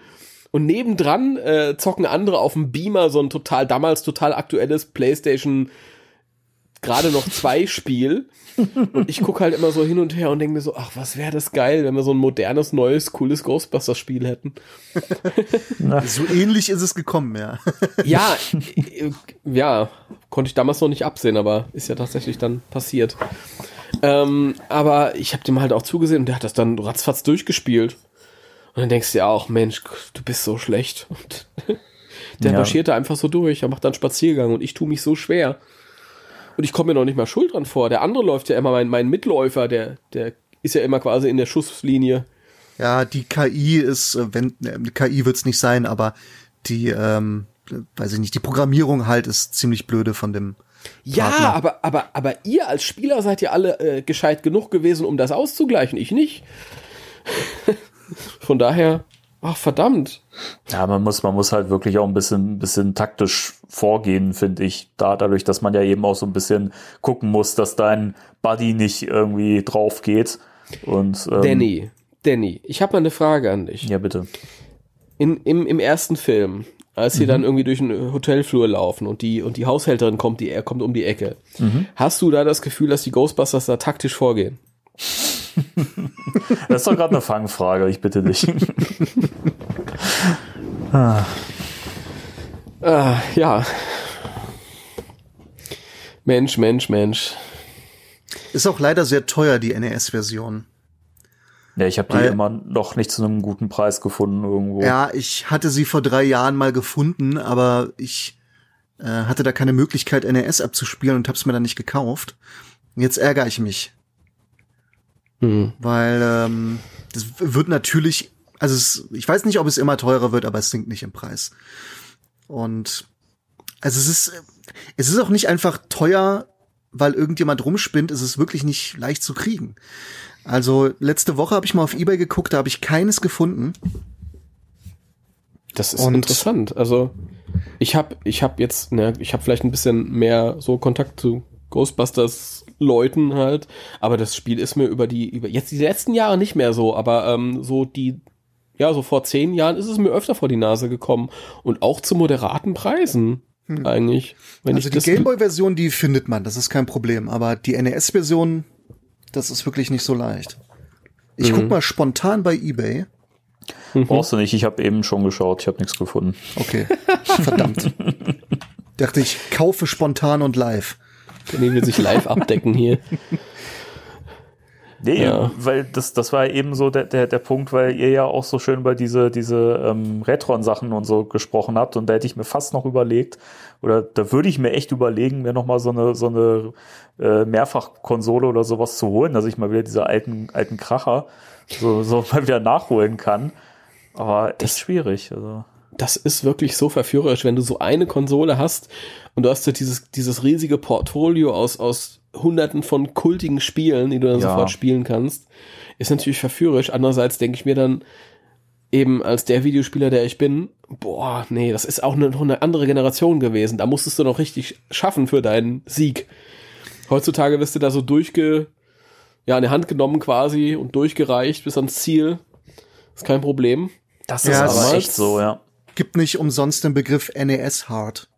Und nebendran äh, zocken andere auf dem Beamer so ein total, damals total aktuelles PlayStation gerade noch zwei Spiel. Und ich gucke halt immer so hin und her und denke mir so, ach, was wäre das geil, wenn wir so ein modernes, neues, cooles Ghostbusters-Spiel hätten.
So ähnlich ist es gekommen, ja.
Ja, äh, ja, konnte ich damals noch nicht absehen, aber ist ja tatsächlich dann passiert. Ähm, aber ich habe dem halt auch zugesehen und der hat das dann ratzfatz durchgespielt. Und dann denkst du ja auch, Mensch, du bist so schlecht. Und der
Ja.
marschiert da einfach so durch, er macht dann Spaziergang und ich tue mich so schwer. Und ich komme mir noch nicht mal schuld dran vor. Der andere läuft ja immer, mein, mein Mitläufer, der, der ist ja immer quasi in der Schusslinie.
Ja, die KI ist, äh, wenn, äh, KI wird's nicht sein, aber die, ähm, weiß ich nicht, die Programmierung halt ist ziemlich blöde von dem,
Ja,
Partner.
aber, aber, aber ihr als Spieler seid ja alle äh, gescheit genug gewesen, um das auszugleichen. Ich nicht. Von daher, ach verdammt.
Ja, man muss, man muss halt wirklich auch ein bisschen, bisschen taktisch vorgehen, finde ich. Da, dadurch, dass man ja eben auch so ein bisschen gucken muss, dass dein Buddy nicht irgendwie drauf geht. Und, ähm,
Danny, Danny, ich habe mal eine Frage an dich.
Ja, bitte.
In, im, Im ersten Film, als sie dann irgendwie durch den Hotelflur laufen und die, und die Haushälterin kommt, die, er kommt um die Ecke. Hast du da das Gefühl, dass die Ghostbusters da taktisch vorgehen?
Das ist doch gerade eine Fangfrage, ich bitte dich.
Ah, ja. Mensch, Mensch, Mensch.
Ist auch leider sehr teuer, die NES-Version.
Ja, ich habe die
Weil-
immer noch nicht zu einem guten Preis gefunden irgendwo.
Ja, ich hatte sie vor drei Jahren mal gefunden, aber ich äh, hatte da keine Möglichkeit, NES abzuspielen und hab's mir dann nicht gekauft. Jetzt ärgere ich mich,
Hm.
weil ähm, das wird natürlich, also es, ich weiß nicht, ob es immer teurer wird, aber es sinkt nicht im Preis. Und also es ist, es ist auch nicht einfach teuer, weil irgendjemand rumspinnt, es ist wirklich nicht leicht zu kriegen. Also letzte Woche habe ich mal auf eBay geguckt, da habe ich keines gefunden.
Das ist
Und-
interessant. Also ich habe ich hab jetzt, ne, ich habe vielleicht ein bisschen mehr so Kontakt zu Ghostbusters Leuten halt, aber das Spiel ist mir über die über jetzt die letzten Jahre nicht mehr so, aber ähm, so die ja so vor zehn Jahren ist es mir öfter vor die Nase gekommen und auch zu moderaten Preisen eigentlich. Wenn
also die Gameboy-Version, die findet man, das ist kein Problem. Aber die NES-Version, das ist wirklich nicht so leicht. Ich guck mal spontan bei eBay.
Brauchst du nicht, ich habe eben schon geschaut, ich habe nichts gefunden.
Okay, verdammt. Dachte ich, kaufe spontan und live.
Danny will sich live abdecken hier.
Nee,
Ja.
weil das, das war eben so der, der, der Punkt, weil ihr ja auch so schön über diese, diese ähm, Retron-Sachen und so gesprochen habt und da hätte ich mir fast noch überlegt, oder da würde ich mir echt überlegen, mir nochmal so eine, so eine äh, Mehrfachkonsole oder sowas zu holen, dass ich mal wieder diese alten, alten Kracher so, so mal wieder nachholen kann. Aber echt schwierig. Also.
das ist wirklich so verführerisch, wenn du so eine Konsole hast und du hast so dieses, dieses riesige Portfolio aus, aus hunderten von kultigen Spielen, die du dann
Ja.
sofort spielen kannst, ist natürlich verführerisch. Andererseits denke ich mir dann eben als der Videospieler, der ich bin, boah, nee, das ist auch eine, noch eine andere Generation gewesen. Da musstest du noch richtig schaffen für deinen Sieg. Heutzutage wirst du da so durchge, ja, in die Hand genommen quasi und durchgereicht bis ans Ziel. Ist kein Problem.
Das
Ja,
ist aber echt so, ja.
Gibt nicht umsonst den Begriff NES-Hard.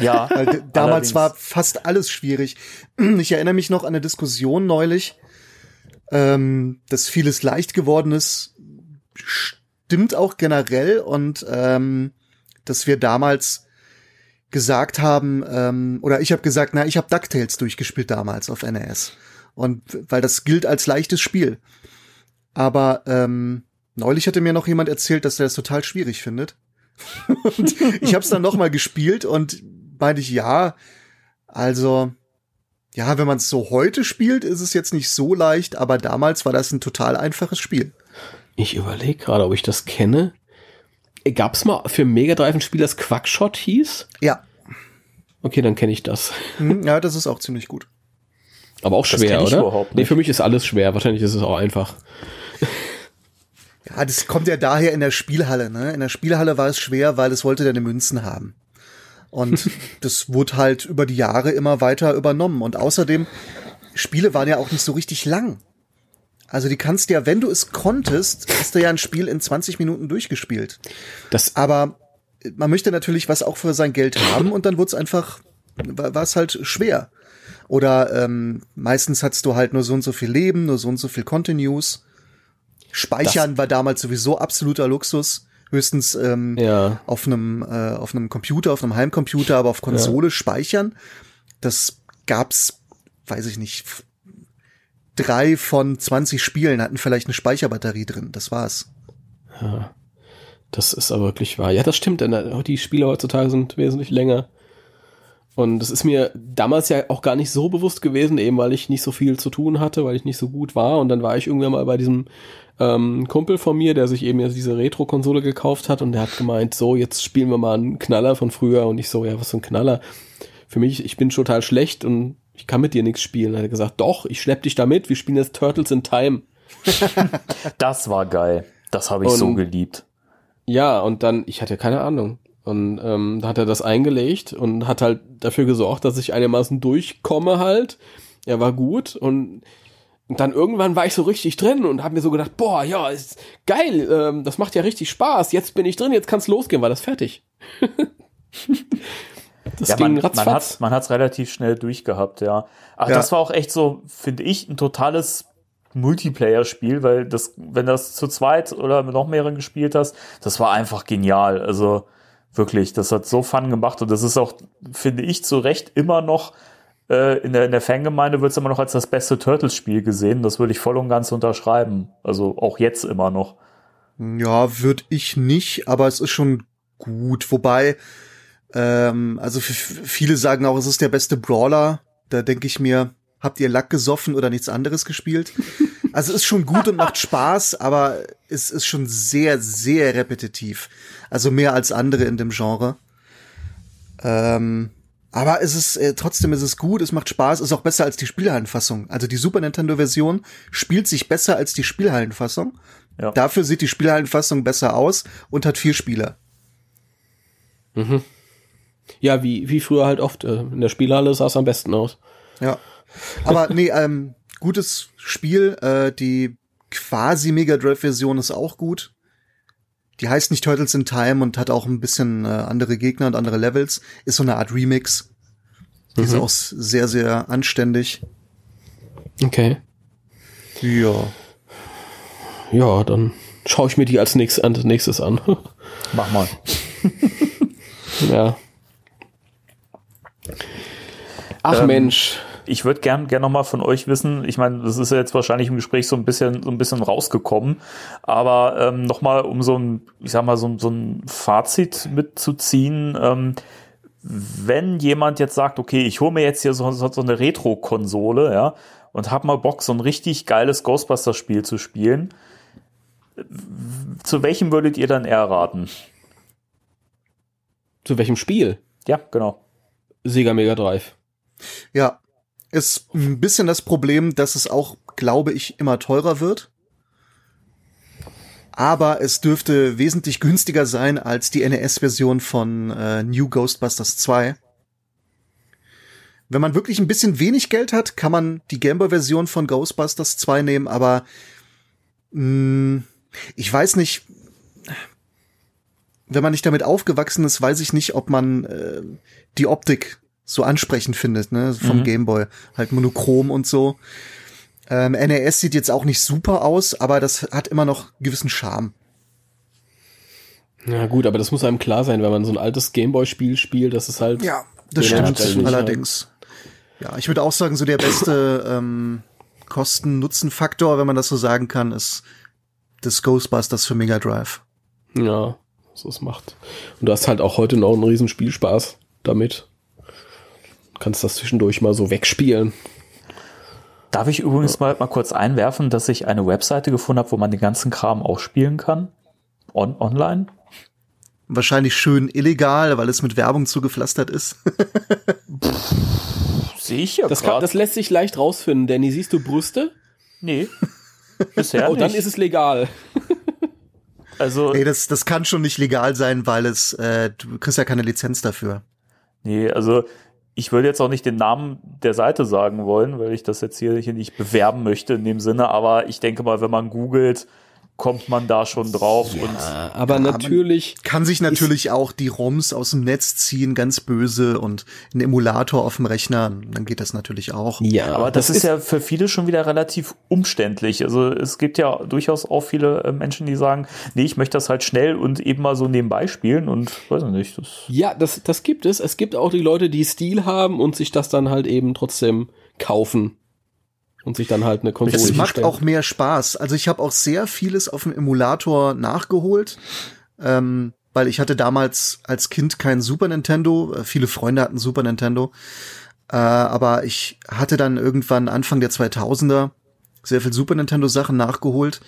Ja,
Weil damals
allerdings.
war fast alles schwierig. Ich erinnere mich noch an eine Diskussion neulich, ähm, dass vieles leicht geworden ist. Stimmt auch generell und ähm, dass wir damals gesagt haben, ähm, oder ich habe gesagt, na, ich habe DuckTales durchgespielt damals auf NES. Und weil das gilt als leichtes Spiel. Aber ähm, neulich hatte mir noch jemand erzählt, dass er das total schwierig findet. Und ich habe es dann noch mal gespielt und meinte ich, ja, also ja, wenn man es so heute spielt, ist es jetzt nicht so leicht, aber damals war das ein total einfaches Spiel.
Ich überlege gerade, ob ich das kenne. Gab es mal für Mega Drive ein Spiel, das Quackshot hieß?
Ja,
Okay, dann kenne ich das.
Hm, ja, das ist auch ziemlich gut.
Aber auch schwer, oder?
überhaupt
Nee,
nicht.
für mich ist alles schwer. Wahrscheinlich ist es auch einfach.
Ja, das kommt ja daher in der Spielhalle. Ne? In der Spielhalle war es schwer, weil es wollte deine Münzen haben. Und das wurde halt über die Jahre immer weiter übernommen. Und außerdem, Spiele waren ja auch nicht so richtig lang. Also die kannst ja, wenn du es konntest, hast du ja ein Spiel in 20 Minuten durchgespielt.
Das,
Aber man möchte natürlich was auch für sein Geld haben und dann wurde es einfach, war war es halt schwer. Oder ähm, meistens hattest du halt nur so und so viel Leben, nur so und so viel Continues. Speichern war damals sowieso absoluter Luxus. Höchstens ähm,
ja.
auf einem äh, auf einem Computer, auf einem Heimcomputer, aber auf Konsole speichern. Das gab's, weiß ich nicht, drei von 20 Spielen hatten vielleicht eine Speicherbatterie drin. Das war's.
Das ist aber wirklich wahr. Ja, das stimmt. denn, äh, Die Spiele heutzutage sind wesentlich länger. Und das ist mir damals ja auch gar nicht so bewusst gewesen, eben weil ich nicht so viel zu tun hatte, weil ich nicht so gut war. Und dann war ich irgendwann mal bei diesem ähm, Kumpel von mir, der sich eben jetzt diese Retro-Konsole gekauft hat und der hat gemeint, so, jetzt spielen wir mal einen Knaller von früher. Und ich so, ja, was für ein Knaller? für mich, ich bin total schlecht und ich kann mit dir nichts spielen. Dann hat er gesagt, doch, ich schlepp dich damit, wir spielen jetzt Turtles in Time.
Das war geil. Das habe ich so
Und-
geliebt.
Ja, und dann, ich hatte keine Ahnung. Und ähm, da hat er das eingelegt und hat halt dafür gesorgt, dass ich einigermaßen durchkomme halt. Er war gut und, und dann irgendwann war ich so richtig drin und habe mir so gedacht, boah, ja, ist geil, ähm, das macht ja richtig Spaß. Jetzt bin ich drin, jetzt kann's losgehen, war das fertig. das
Ja,
ging
man, man
ratzfatz.
hat man hat's relativ schnell durchgehabt, ja. Aber
Ja.
das war auch echt so, finde ich, ein totales Multiplayer-Spiel, weil das, wenn das zu zweit oder mit noch mehreren gespielt hast, das war einfach genial. Also wirklich, das hat so Fun gemacht und das ist auch, finde ich, zu Recht immer noch äh, in der, in der Fangemeinde wird es immer noch als das beste Turtles-Spiel gesehen. Das würde ich voll und ganz unterschreiben. Also auch jetzt immer noch.
Ja, würde ich nicht, aber es ist schon gut. Wobei, ähm, also viele sagen auch, es ist der beste Brawler. Da denke ich mir, habt ihr Lack gesoffen oder nichts anderes gespielt? Also es ist schon gut und macht Spaß, aber es ist schon sehr, sehr repetitiv. Also mehr als andere in dem Genre. Ähm, aber es ist äh, trotzdem ist es gut, es macht Spaß, ist auch besser als die Spielhallenfassung. Also die Super Nintendo Version spielt sich besser als die Spielhallenfassung.
Ja.
Dafür sieht die Spielhallenfassung besser aus und hat vier Spieler.
Ja, wie, wie früher halt oft. Äh, in der Spielhalle sah es am besten aus.
Ja. Aber nee, ähm, gutes Spiel. Äh, die quasi Mega Drive Version ist auch gut. Die heißt nicht Turtles in Time und hat auch ein bisschen äh, andere Gegner und andere Levels. Ist so eine Art Remix. Die ist auch sehr, sehr anständig.
Okay.
Ja.
Ja, dann schaue ich mir die als nächstes, als nächstes an.
Mach mal.
ja. Ach
Ähm,
Mensch.
Ich würde gern, gern noch mal von euch wissen, ich meine, das ist ja jetzt wahrscheinlich im Gespräch so ein bisschen, so ein bisschen rausgekommen, aber ähm, noch mal, um so ein, ich sag mal, so, so ein Fazit mitzuziehen, ähm, wenn jemand jetzt sagt, okay, ich hole mir jetzt hier so, so so eine Retro-Konsole, ja, und hab mal Bock, so ein richtig geiles Ghostbusters-Spiel zu spielen, zu welchem würdet ihr dann eher raten?
Zu welchem Spiel?
Ja, genau.
Sega Mega Drive.
Ja. Ist ein bisschen das Problem, dass es auch, glaube ich, immer teurer wird. Aber es dürfte wesentlich günstiger sein als die NES-Version von äh, New Ghostbusters 2. Wenn man wirklich ein bisschen wenig Geld hat, kann man die Gameboy-Version von Ghostbusters 2 nehmen, aber mh, ich weiß nicht, wenn man nicht damit aufgewachsen ist, weiß ich nicht, ob man äh, die Optik so ansprechend findet, ne, vom
Mhm.
Gameboy. Halt monochrom und so. Ähm, NES sieht jetzt auch nicht super aus, aber das hat immer noch gewissen Charme.
Ja gut, aber das muss einem klar sein, wenn man so ein altes Gameboy-Spiel spielt, das ist halt.
Ja, das stimmt
natürlich,
allerdings. Ja, ich würde auch sagen, so der beste ähm, Kosten-Nutzen-Faktor, wenn man das so sagen kann, ist das Ghostbusters für Mega Drive.
Ja, so es macht. Und du hast halt auch heute noch einen riesen Spielspaß damit. Du kannst das zwischendurch mal so wegspielen.
Darf ich übrigens mal, mal kurz einwerfen, dass ich eine Webseite gefunden habe, wo man den ganzen Kram auch spielen kann? On online?
Wahrscheinlich schön illegal, weil es mit Werbung zugepflastert ist.
Sehe ich ja
Das, kann, das lässt sich leicht rausfinden. Danny, siehst du Brüste?
Nee. Bisher
Oh, dann ist es legal.
also,
nee, das, das kann schon nicht legal sein, weil es, äh, du kriegst ja keine Lizenz dafür.
nee, also ich würde jetzt auch nicht den Namen der Seite sagen wollen, weil ich das jetzt hier, hier nicht bewerben möchte in dem Sinne, aber ich denke mal, wenn man googelt, kommt man da schon drauf und
aber natürlich.
Kann sich natürlich auch die ROMs aus dem Netz ziehen, ganz böse und ein Emulator auf dem Rechner, dann geht das natürlich auch.
Ja,
aber das, ist, ja für viele schon wieder relativ umständlich. Also es gibt ja durchaus auch viele äh, Menschen, die sagen, nee, ich möchte das halt schnell und eben mal so nebenbei spielen und weiß ich nicht, das
Ja, das, das gibt es. Es gibt auch die Leute, die Stil haben und sich das dann halt eben trotzdem kaufen. Und sich dann halt eine Konsole
Es macht
hinstellen.
auch mehr Spaß. Also ich habe auch sehr vieles auf dem Emulator nachgeholt, ähm, weil ich hatte damals als Kind kein Super Nintendo. Äh, Viele Freunde hatten Super Nintendo. Äh, aber ich hatte dann irgendwann Anfang der 2000er sehr viel Super Nintendo Sachen nachgeholt.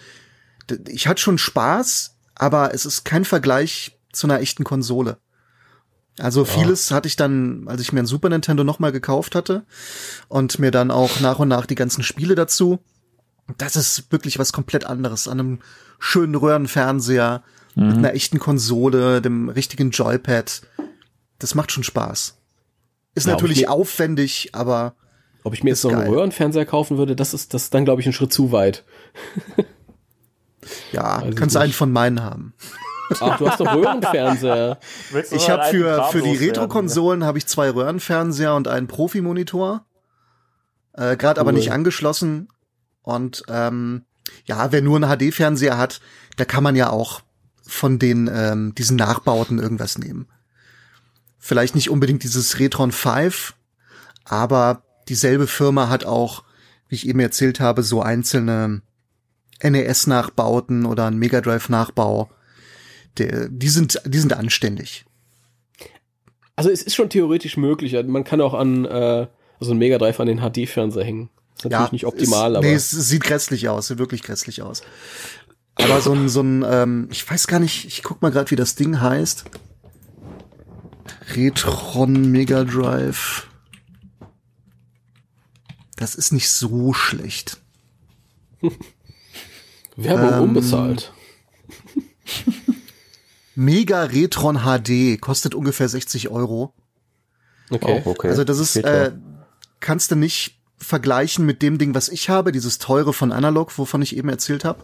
Ich hatte schon Spaß, aber es ist kein Vergleich zu einer echten Konsole. Also vieles hatte ich dann, als ich mir ein Super Nintendo nochmal gekauft hatte und mir dann auch nach und nach die ganzen Spiele dazu. Das ist wirklich was komplett anderes. An einem schönen Röhrenfernseher, mit einer echten Konsole, dem richtigen Joypad. Das macht schon Spaß. Ist
Ja,
natürlich
okay.
aufwendig, aber
Ob ich mir jetzt so einen
geil.
Röhrenfernseher kaufen würde, das ist das ist dann, glaube ich, ein Schritt zu weit.
ja,
Weiß
kannst einen von meinen haben.
Ach, du hast doch Röhrenfernseher.
Ich habe für, für die? Retro-Konsolen habe ich zwei Röhrenfernseher und einen Profi-Monitor. Äh, Gerade aber
Cool.
nicht angeschlossen. Und ähm, ja, wer nur einen HD-Fernseher hat, da kann man ja auch von den ähm, diesen Nachbauten irgendwas nehmen. Vielleicht nicht unbedingt dieses Retron 5, aber dieselbe Firma hat auch, wie ich eben erzählt habe, so einzelne NES-Nachbauten oder ein Mega Drive-Nachbau. Der- Die sind, die sind anständig.
Also es ist schon theoretisch möglich. Man kann auch an äh, also ein Mega Drive an den HD-Fernseher hängen. Ist natürlich nicht optimal,
ist,
aber
Nee, es sieht grässlich aus, sieht wirklich grässlich aus. Aber so ein, so ein, ähm, ich weiß gar nicht, ich guck mal gerade, wie das Ding heißt. Retron Mega Drive. Das ist nicht so schlecht.
Werbung
ähm,
unbezahlt.
Mega Retron HD kostet ungefähr 60 Euro.
Okay.
Oh, okay.
Also das ist, äh, kannst du nicht vergleichen mit dem Ding, was ich habe, dieses teure von Analog, wovon ich eben erzählt habe.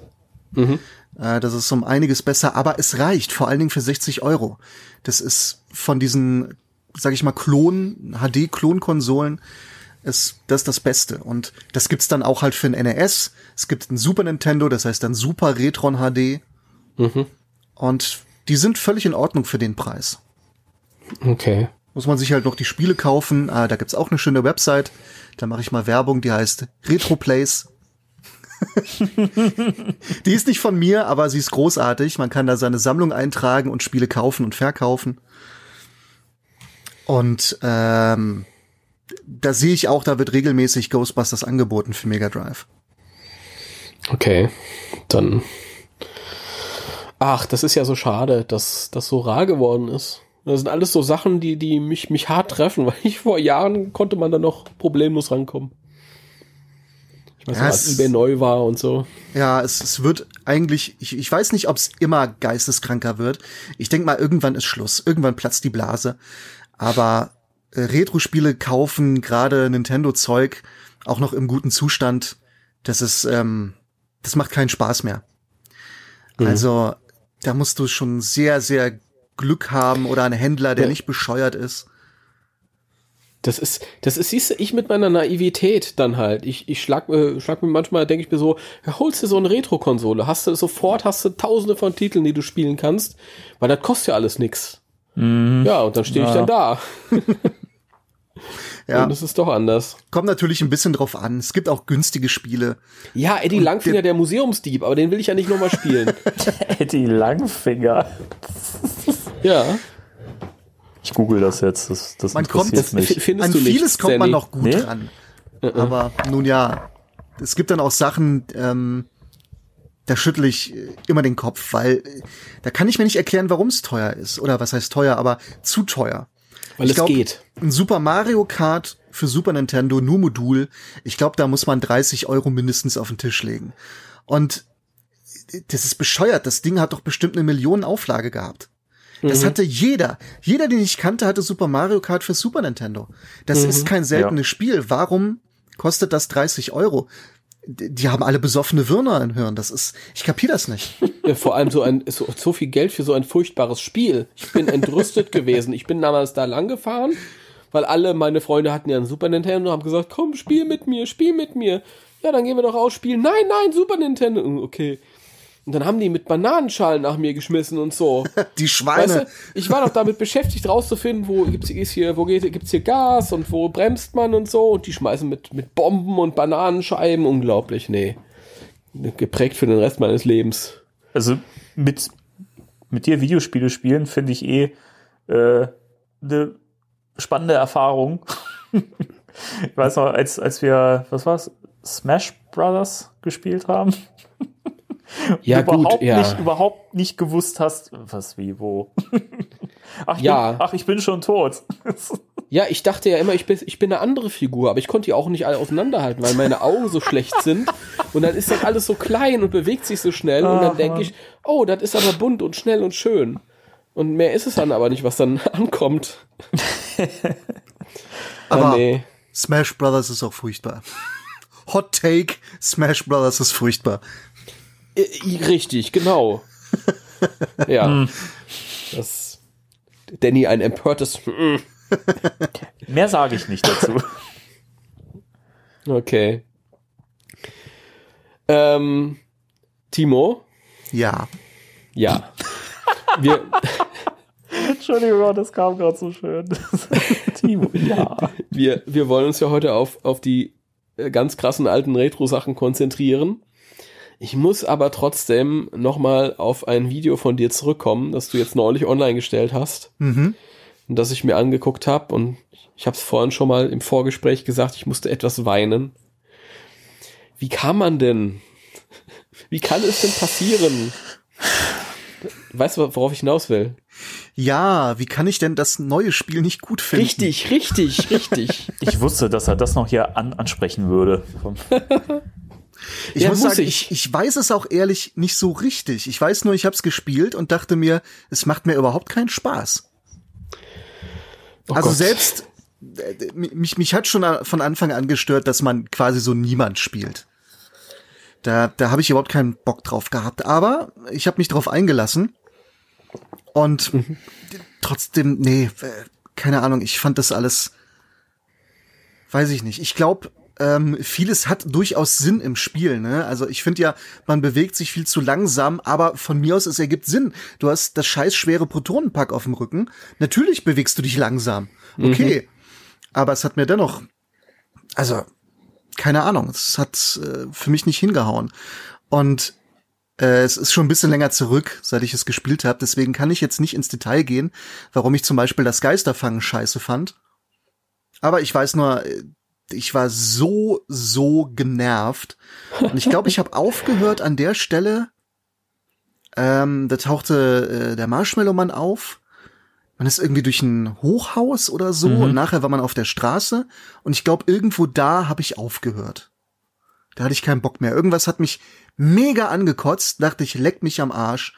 Mhm.
Äh, das ist um einiges besser, aber es reicht, vor allen Dingen für 60 Euro. Das ist von diesen, sag ich mal, Klon, HD-Klonkonsolen, ist das das Beste. Und das gibt's dann auch halt für ein NES. Es gibt ein Super Nintendo, das heißt dann Super Retron HD.
Mhm.
Und die sind völlig in Ordnung für den Preis.
Okay.
Muss man sich halt noch die Spiele kaufen. Ah, da gibt's auch eine schöne Website. Da mache ich mal Werbung, die heißt Retroplays. die ist nicht von mir, aber sie ist großartig. Man kann da seine Sammlung eintragen und Spiele kaufen und verkaufen. Und ähm, da sehe ich auch, da wird regelmäßig Ghostbusters angeboten für Mega Drive.
Okay. Dann. Ach, das ist ja so schade, dass das so rar geworden ist. Das sind alles so Sachen, die, die mich, mich hart treffen, weil ich vor Jahren konnte man da noch problemlos rankommen. Ich weiß
Ja,
noch, als eBay neu war und so.
Ja, es, es wird eigentlich, ich, ich weiß nicht, ob es immer geisteskranker wird. Ich denke mal, irgendwann ist Schluss. Irgendwann platzt die Blase. Aber äh, Retro-Spiele kaufen, gerade Nintendo-Zeug, auch noch im guten Zustand, das ist, ähm, das macht keinen Spaß mehr. Also, da musst du schon sehr, sehr Glück haben oder einen Händler, der
Ja.
nicht bescheuert ist.
Das ist, das ist, siehst du, ich mit meiner Naivität dann halt. Ich, ich schlag, äh, schlag mir manchmal, denke ich mir so, ja, holst du so eine Retro-Konsole, hast du sofort, hast du tausende von Titeln, die du spielen kannst, weil das kostet ja alles nix. Ja, und dann stehe ich
Ja.
dann da.
Ja,
Und es ist doch anders.
kommt natürlich ein bisschen drauf an. Es gibt auch günstige Spiele.
Ja, Eddie Langfinger, der Museumsdieb, aber den will ich ja nicht nochmal spielen.
Eddie Langfinger.
ja.
Ich google das jetzt. Das, das
Man kommt-
mich.
findest
An
du nicht.
vieles kommt man
Sandy.
noch gut
Nee?
dran. Aber nun ja, es gibt dann auch Sachen, ähm, da schüttle ich äh, immer den Kopf, weil äh, da kann ich mir nicht erklären, warum es teuer ist. Oder was heißt teuer, aber zu teuer.
Weil
Ich
es
glaub,
geht.
Ein Super Mario Kart für Super Nintendo, nur Modul. Ich glaube, da muss man 30 Euro mindestens auf den Tisch legen. Und das ist bescheuert. Das Ding hat doch bestimmt eine Million Auflage gehabt. Das
Mhm.
hatte jeder. Jeder, den ich kannte, hatte Super Mario Kart für Super Nintendo. Das
Mhm.
ist kein seltenes Spiel. Warum kostet das 30 Euro? Die haben alle besoffene Würmer im Hirn. Das ist, ich kapier das nicht.
Ja, Vor allem so ein so, so viel Geld für so ein furchtbares Spiel. Ich bin entrüstet gewesen. Ich bin damals da lang gefahren, weil alle meine Freunde hatten ja einen Super Nintendo und haben gesagt, komm, spiel mit mir, spiel mit mir. Ja, dann gehen wir doch ausspielen. Nein, nein, Super Nintendo. Okay. Und dann haben die mit Bananenschalen nach mir geschmissen und so.
Die Schweine.
Weißt du, ich war doch damit beschäftigt, rauszufinden, wo gibt's ist hier, wo geht, gibt's hier Gas und wo bremst man und so. Und die schmeißen mit, mit Bomben und Bananenscheiben. Unglaublich, nee. Geprägt für den Rest meines Lebens.
Also mit, mit dir Videospiele spielen finde ich eh äh, eine spannende Erfahrung. ich weiß noch, als, als wir, was war's, Smash Brothers gespielt haben.
Ja,
überhaupt
gut, ja.
nicht, überhaupt nicht gewusst hast, was, wie, wo. Ach, ich
Ja.
Bin, ach, ich bin schon tot.
Ja, ich dachte ja immer, ich bin, ich bin eine andere Figur, aber ich konnte die auch nicht alle auseinanderhalten, weil meine Augen so schlecht sind. Und dann ist das alles so klein und bewegt sich so schnell. Und dann denke ich, oh, das ist aber bunt und schnell und schön. Und mehr ist es dann aber nicht, was dann ankommt.
Aber
nee.
Smash Brothers ist auch furchtbar. Hot Take, Smash Brothers ist furchtbar.
I- Richtig, genau. Ja. Das. Danny, ein empörtes.
Mehr sage ich nicht dazu.
Okay. Ähm, Timo?
Ja.
Ja. Wir,
Entschuldigung, das kam gerade so schön. Timo, ja.
wir, wir wollen uns ja heute auf, auf die äh, ganz krassen alten Retro-Sachen konzentrieren. Ich muss aber trotzdem nochmal auf ein Video von dir zurückkommen, das du jetzt neulich online gestellt hast
Mhm.
und das ich mir angeguckt habe. Und ich habe es vorhin schon mal im Vorgespräch gesagt, ich musste etwas weinen. Wie kann man denn? Wie kann es denn passieren? Weißt du, worauf ich hinaus will?
Ja, wie kann ich denn das neue Spiel nicht gut finden?
Richtig, richtig, richtig.
Ich wusste, dass er das noch hier an, ansprechen würde.
Ich
Ja,
muss
muss
sagen,
ich.
ich. ich weiß es auch ehrlich nicht so richtig. Ich weiß nur, ich habe es gespielt und dachte mir, es macht mir überhaupt keinen Spaß.
Oh
also
Gott.
selbst äh, mich mich hat schon von Anfang an gestört, dass man quasi so niemand spielt. Da da habe ich überhaupt keinen Bock drauf gehabt, aber ich habe mich drauf eingelassen und
Mhm.
trotzdem nee, äh, keine Ahnung, ich fand das alles weiß ich nicht. Ich glaube, ähm, vieles hat durchaus Sinn im Spiel. Ne? Also ich finde ja, man bewegt sich viel zu langsam, aber von mir aus, es ergibt Sinn. Du hast das scheiß schwere Protonenpack auf dem Rücken. Natürlich bewegst du dich langsam. Okay. Aber es hat mir dennoch, also, keine Ahnung, es hat äh, für mich nicht hingehauen. Und äh, es ist schon ein bisschen länger zurück, seit ich es gespielt habe. Deswegen kann ich jetzt nicht ins Detail gehen, warum ich zum Beispiel das Geisterfangen scheiße fand. Aber ich weiß nur, äh, ich war so, so genervt. Und ich glaube, ich habe aufgehört an der Stelle. Ähm, da tauchte äh, der Marshmallow-Mann auf. Man ist irgendwie durch ein Hochhaus oder so und nachher war man auf der Straße. Und ich glaube, irgendwo da habe ich aufgehört. Da hatte ich keinen Bock mehr. Irgendwas hat mich mega angekotzt. Dachte ich, leck mich am Arsch.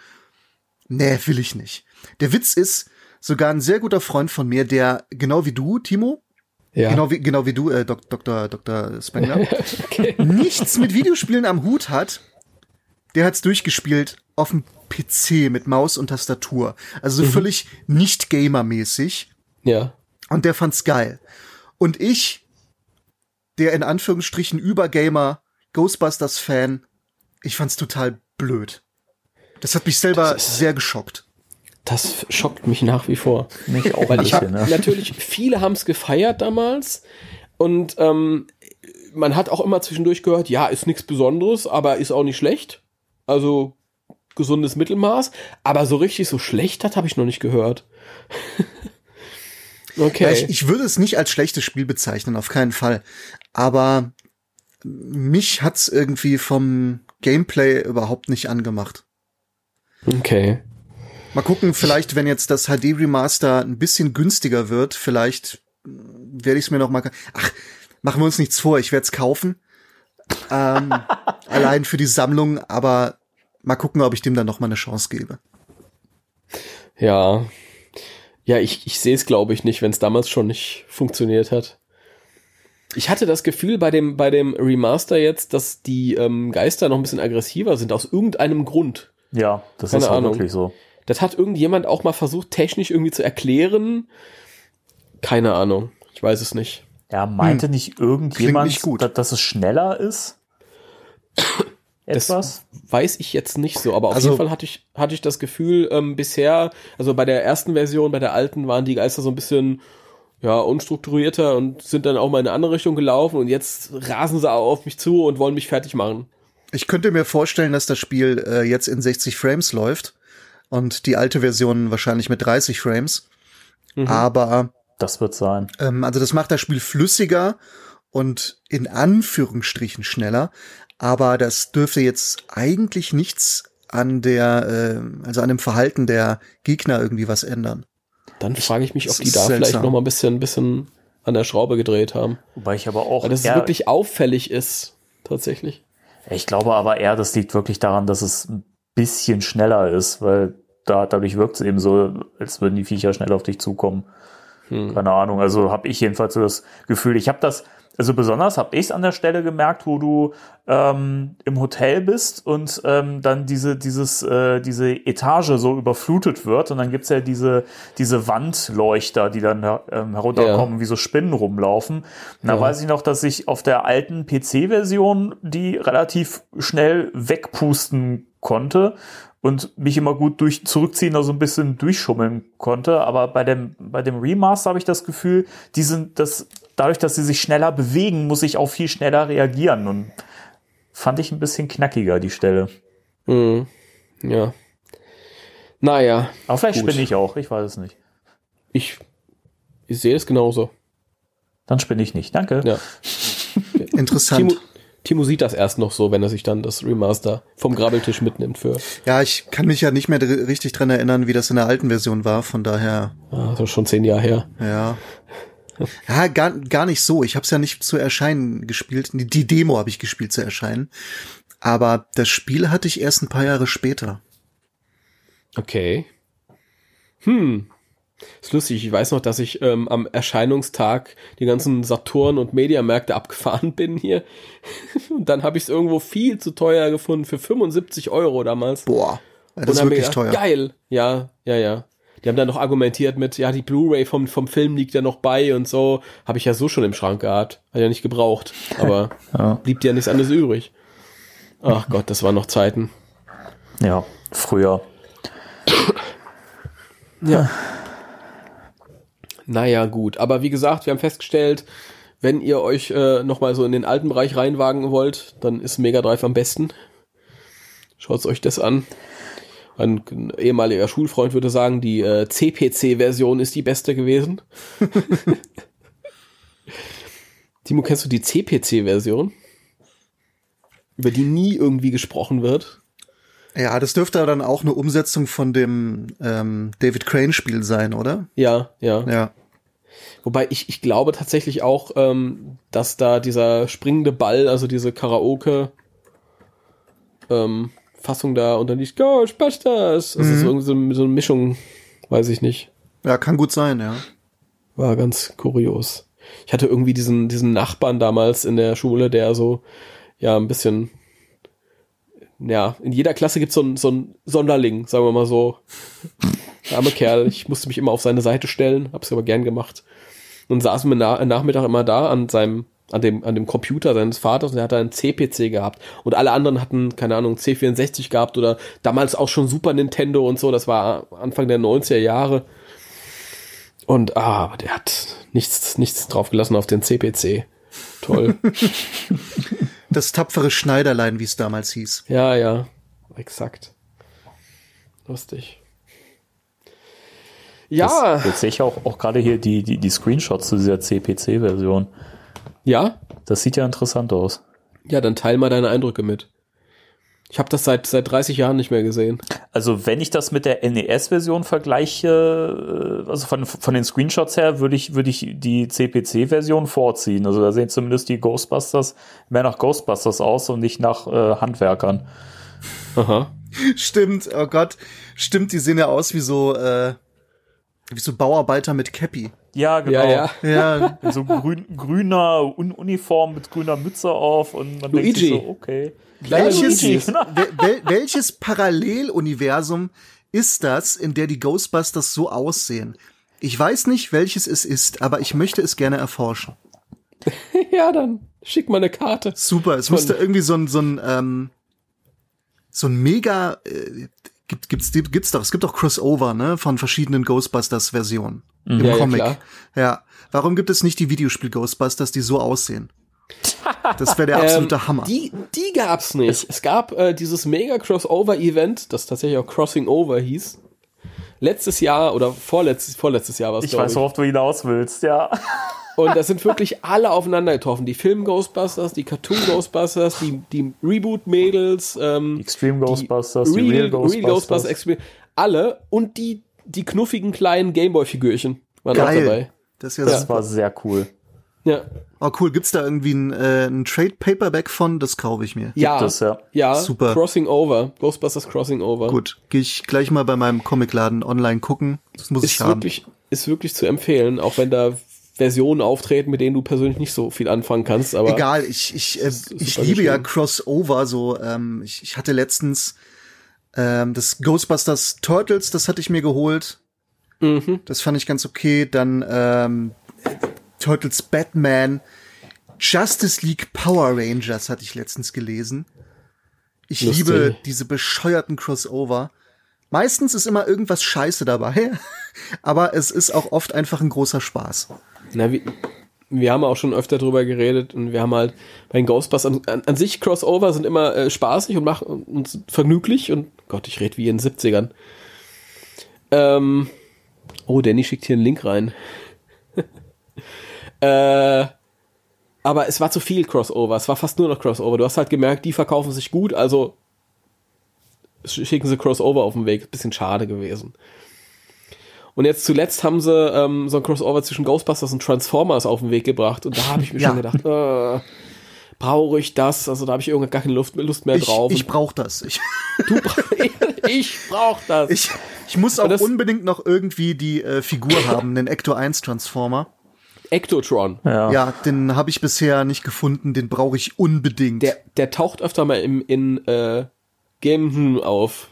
Nee, will ich nicht. Der Witz ist, sogar ein sehr guter Freund von mir, der genau wie du, Timo,
Ja.
genau wie genau wie du, äh, Dok Dr. Dr. Spengler, nichts mit Videospielen am Hut hat, der hat's durchgespielt auf dem PC mit Maus und Tastatur. Also so völlig nicht gamermäßig.
Ja.
Und der fand's geil. Und ich, der in Anführungsstrichen Übergamer, Ghostbusters-Fan, ich fand's total blöd. Das hat mich selber sehr geschockt.
Das schockt mich nach wie vor.
Mich auch
Weil ich
bisschen, ne?
natürlich, viele haben es gefeiert damals und ähm, man hat auch immer zwischendurch gehört, ja, ist nichts Besonderes, aber ist auch nicht schlecht. Also gesundes Mittelmaß. Aber so richtig so schlecht, das habe ich noch nicht gehört. okay.
Ich, ich würde es nicht als schlechtes Spiel bezeichnen, auf keinen Fall. Aber mich hat's irgendwie vom Gameplay überhaupt nicht angemacht.
okay.
Mal gucken, vielleicht, wenn jetzt das HD Remaster ein bisschen günstiger wird, vielleicht werde ich es mir noch mal. Ach, machen wir uns nichts vor, ich werde es kaufen. Ähm, allein für die Sammlung, aber mal gucken, ob ich dem dann noch mal eine Chance gebe.
Ja. Ja, ich, ich sehe es, glaube ich, nicht, wenn es damals schon nicht funktioniert hat. Ich hatte das Gefühl bei dem, bei dem Remaster jetzt, dass die ähm, Geister noch ein bisschen aggressiver sind, aus irgendeinem Grund.
Ja, das
Keine
ist auch
Ahnung.
wirklich so.
Das hat irgendjemand auch mal versucht, technisch irgendwie zu erklären. Keine Ahnung. Ich weiß es nicht.
Ja, meinte nicht irgendjemand,
nicht gut.
Dass, dass es schneller ist?
Das
Etwas?
weiß ich jetzt nicht so, aber auf
Also-
jeden Fall hatte ich, hatte ich das Gefühl, ähm, bisher, also bei der ersten Version, bei der alten, waren die Geister so ein bisschen ja, unstrukturierter und sind dann auch mal in eine andere Richtung gelaufen und jetzt rasen sie auf mich zu und wollen mich fertig machen.
Ich könnte mir vorstellen, dass das Spiel äh, jetzt in 60 Frames läuft und die alte Version wahrscheinlich mit 30 Frames. Aber
Das wird sein.
Ähm, also das macht das Spiel flüssiger und in Anführungsstrichen schneller, aber das dürfte jetzt eigentlich nichts an der, äh, also an dem Verhalten der Gegner irgendwie was ändern.
dann frage ich mich, ob
das
die da vielleicht
seltsam.
noch mal ein bisschen, ein bisschen an der Schraube gedreht haben.
Wobei ich aber auch
Weil das
eher,
wirklich auffällig ist, tatsächlich.
ich glaube aber eher, das liegt wirklich daran, dass es ein bisschen schneller ist, weil da, dadurch wirkt es eben so, als würden die Viecher schnell auf dich zukommen. Keine Ahnung, also habe ich jedenfalls so das Gefühl, ich habe das, also besonders habe ich es an der Stelle gemerkt, wo du ähm, im Hotel bist und ähm, dann diese, dieses, äh, diese Etage so überflutet wird und dann gibt's ja diese, diese Wandleuchter, die dann ähm, herunterkommen, wie so Spinnen rumlaufen. Und da
Ja.
weiß ich noch, dass ich auf der alten PC-Version die relativ schnell wegpusten konnte und mich immer gut durch zurückziehen, also ein bisschen durchschummeln konnte. Aber bei dem, bei dem Remaster habe ich das Gefühl, die sind das, dadurch, dass sie sich schneller bewegen, muss ich auch viel schneller reagieren. Und fand ich ein bisschen knackiger, die Stelle.
Mhm. Ja. Naja,
Aber vielleicht
Gut.
spinne ich auch, ich weiß es nicht.
ich, ich sehe es genauso.
Dann spinne ich nicht. Danke.
Ja.
Interessant.
Timo, Timo sieht das erst noch so, wenn er sich dann das Remaster vom Grabbeltisch mitnimmt für
Ja, ich kann mich ja nicht mehr richtig dran erinnern, wie das in der alten Version war. Von daher,
ah, das ist schon zehn Jahre her.
ja. Ja, gar, gar nicht so. Ich habe es ja nicht zu erscheinen gespielt. Die, die Demo habe ich gespielt zu erscheinen. Aber das Spiel hatte ich erst ein paar Jahre später.
Okay. Hm. Ist lustig, ich weiß noch, dass ich ähm, am Erscheinungstag die ganzen Saturn- und Mediamärkte abgefahren bin hier. Und dann habe ich es irgendwo viel zu teuer gefunden, für 75 Euro damals.
Boah, das ist wirklich
gedacht,
teuer.
Geil. Ja, ja, ja. Die haben dann noch argumentiert mit, ja, die Blu-ray vom, vom Film liegt ja noch bei und so. Habe ich ja so schon im Schrank gehabt. Hat ja nicht gebraucht. Aber
Ja.
blieb dir nichts anderes übrig. Ach Gott, das waren noch Zeiten.
Ja, früher.
Ja. Naja, gut. Aber wie gesagt, wir haben festgestellt, wenn ihr euch äh, nochmal so in den alten Bereich reinwagen wollt, dann ist Mega Drive am besten. Schaut euch das an. Ein ehemaliger Schulfreund würde sagen, die äh, CPC-Version ist die beste gewesen. Timo, kennst du die CPC-Version? Über die nie irgendwie gesprochen wird.
Ja, das dürfte dann auch eine Umsetzung von dem ähm, David Crane-Spiel sein, oder?
Ja, ja.
Ja.
Wobei ich, ich glaube tatsächlich auch, ähm, dass da dieser springende Ball, also diese Karaoke ähm, Fassung da und dann die Ghostbusters. Das ist irgendwie so, so eine Mischung, weiß ich nicht.
Ja, kann gut sein, ja.
War ganz kurios. Ich hatte irgendwie diesen, diesen Nachbarn damals in der Schule, der so, ja, ein bisschen, ja, in jeder Klasse gibt's so einen so einen Sonderling, sagen wir mal so. Der arme Kerl, ich musste mich immer auf seine Seite stellen, hab's aber gern gemacht. Und saßen wir na Nachmittag immer da an seinem, an dem, an dem Computer seines Vaters und er hat einen CPC gehabt. Und alle anderen hatten, keine Ahnung, C64 gehabt oder damals auch schon Super Nintendo und so, das war Anfang der 90er Jahre. Und ah, aber der hat nichts, nichts draufgelassen auf den CPC. Toll.
Das tapfere Schneiderlein, wie es damals hieß.
ja, ja. Exakt. Lustig. Ja,
Das, jetzt sehe ich auch, auch gerade hier die, die, die Screenshots zu dieser CPC-Version.
ja.
Das sieht ja interessant aus.
Ja, dann teil mal deine Eindrücke mit. Ich habe das seit seit 30 Jahren nicht mehr gesehen.
Also wenn ich das mit der NES-Version vergleiche, äh, also von, von den Screenshots her, würde ich, würde ich die CPC-Version vorziehen. Also da sehen zumindest die Ghostbusters mehr nach Ghostbusters aus und nicht nach äh, Handwerkern.
Aha.
Stimmt, oh Gott. Stimmt, die sehen ja aus wie so, äh, wie so Bauarbeiter mit Cappy.
Ja, genau.
Ja, ja.
Ja,
so grün, grüner Un Uniform mit grüner Mütze auf und man denkt sich
Luigi.
so, okay.
Welches, wel, wel, welches Paralleluniversum ist das, in der die Ghostbusters so aussehen? Ich weiß nicht, welches es ist, aber ich möchte es gerne erforschen.
Ja, dann schick mal eine Karte.
Super, es müsste irgendwie so ein, so ein, ähm, so ein mega, äh, gibt, gibt's, gibt's doch, es gibt doch Crossover, ne, von verschiedenen Ghostbusters-Versionen im
Ja, ja,
Comic.
klar.
Ja, warum gibt es nicht die Videospiel Ghostbusters, die so aussehen? Das wäre der absolute
Ähm,
Hammer.
Die, die gab's nicht. Es, gab äh, dieses mega Crossover-Event, das tatsächlich auch Crossing Over hieß. Letztes Jahr oder vorletztes, vorletztes Jahr war es,
Ich weiß, worauf du hinaus willst, ja.
Und da sind wirklich alle aufeinander getroffen. Die Film-Ghostbusters, die Cartoon-Ghostbusters, die, die Reboot-Mädels, ähm,
Extreme Ghostbusters, die
Real,
Real Ghostbusters.
Alle. Und die die knuffigen kleinen Gameboy-Figürchen waren auch
Geil.
dabei.
Das ist ja,
Das war sehr cool.
Ja.
Oh, cool. Gibt's da irgendwie ein, äh, ein Trade Paperback von? Das kaufe ich mir.
Ja,
es, ja.
ja,
Super.
Crossing Over, Ghostbusters Crossing Over.
Gut, gehe ich gleich mal bei meinem Comicladen online gucken. Das muss ich
Ist
haben.
wirklich, ist wirklich zu empfehlen, auch wenn da Versionen auftreten, mit denen du persönlich nicht so viel anfangen kannst, aber
Egal, ich, ich, äh, ich liebe ja
geschrieben.
Crossover. So, ähm, ich, ich hatte letztens ähm, das Ghostbusters Turtles, das hatte ich mir geholt.
Mhm.
Das fand ich ganz okay. Dann ähm, Turtles Batman, Justice League Power Rangers hatte ich letztens gelesen. Ich
Lustig.
liebe diese bescheuerten Crossover. Meistens ist immer irgendwas Scheiße dabei, aber es ist auch oft einfach ein großer Spaß.
Na, wir, wir haben auch schon öfter drüber geredet und wir haben halt bei den Ghostbusters an, an sich Crossover sind immer äh, spaßig und machen uns vergnüglich und Gott, ich rede wie in den 70ern. Ähm, oh, Danny schickt hier einen Link rein. Äh, aber es war zu viel Crossover, es war fast nur noch Crossover. Du hast halt gemerkt, die verkaufen sich gut, also schicken sie Crossover auf den Weg. Bisschen schade gewesen. Und jetzt zuletzt haben sie ähm, so ein Crossover zwischen Ghostbusters und Transformers auf den Weg gebracht. Und da habe ich mir
Ja.
schon gedacht, äh, brauche ich das? Also da habe ich irgendwie gar keine Lust, Lust mehr
Ich,
drauf.
ich brauch das. Ich,
du, ich brauche das.
Ich, ich muss auch unbedingt noch irgendwie die äh, Figur haben, den Ecto 1 Transformer.
Ectotron.
Ja.
Ja, den habe ich bisher nicht gefunden, den brauche ich unbedingt.
Der, der taucht öfter mal im, in äh, Game auf.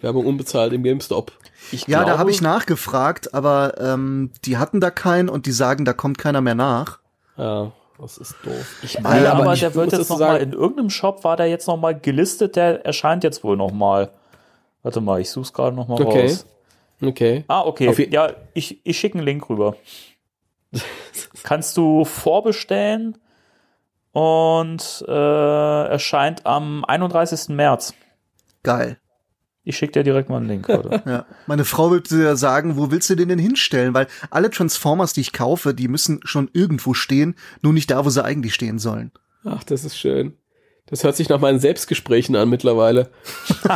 Werbung unbezahlt im GameStop. Ich
ja, da
glaube-
habe ich nachgefragt, aber ähm, die hatten da keinen und die sagen, da kommt keiner mehr nach.
Ja, das ist doof. Ich meine,
aber
ich
der wird jetzt
dazu
noch mal
sagen,
in irgendeinem Shop war der jetzt noch mal gelistet, der erscheint jetzt wohl noch mal. Warte mal, ich such's gerade noch mal
Okay.
raus.
Okay.
Ah, okay.
Auf
ja, ich, ich schicke einen Link rüber. Kannst du vorbestellen und äh, erscheint am 31. März.
Geil.
Ich schicke dir direkt mal einen Link. Warte.
Ja. Meine Frau würde ja sagen, wo willst du den denn hinstellen? Weil alle Transformers, die ich kaufe, die müssen schon irgendwo stehen, nur nicht da, wo sie eigentlich stehen sollen.
Ach, das ist schön. Das hört sich nach meinen Selbstgesprächen an mittlerweile.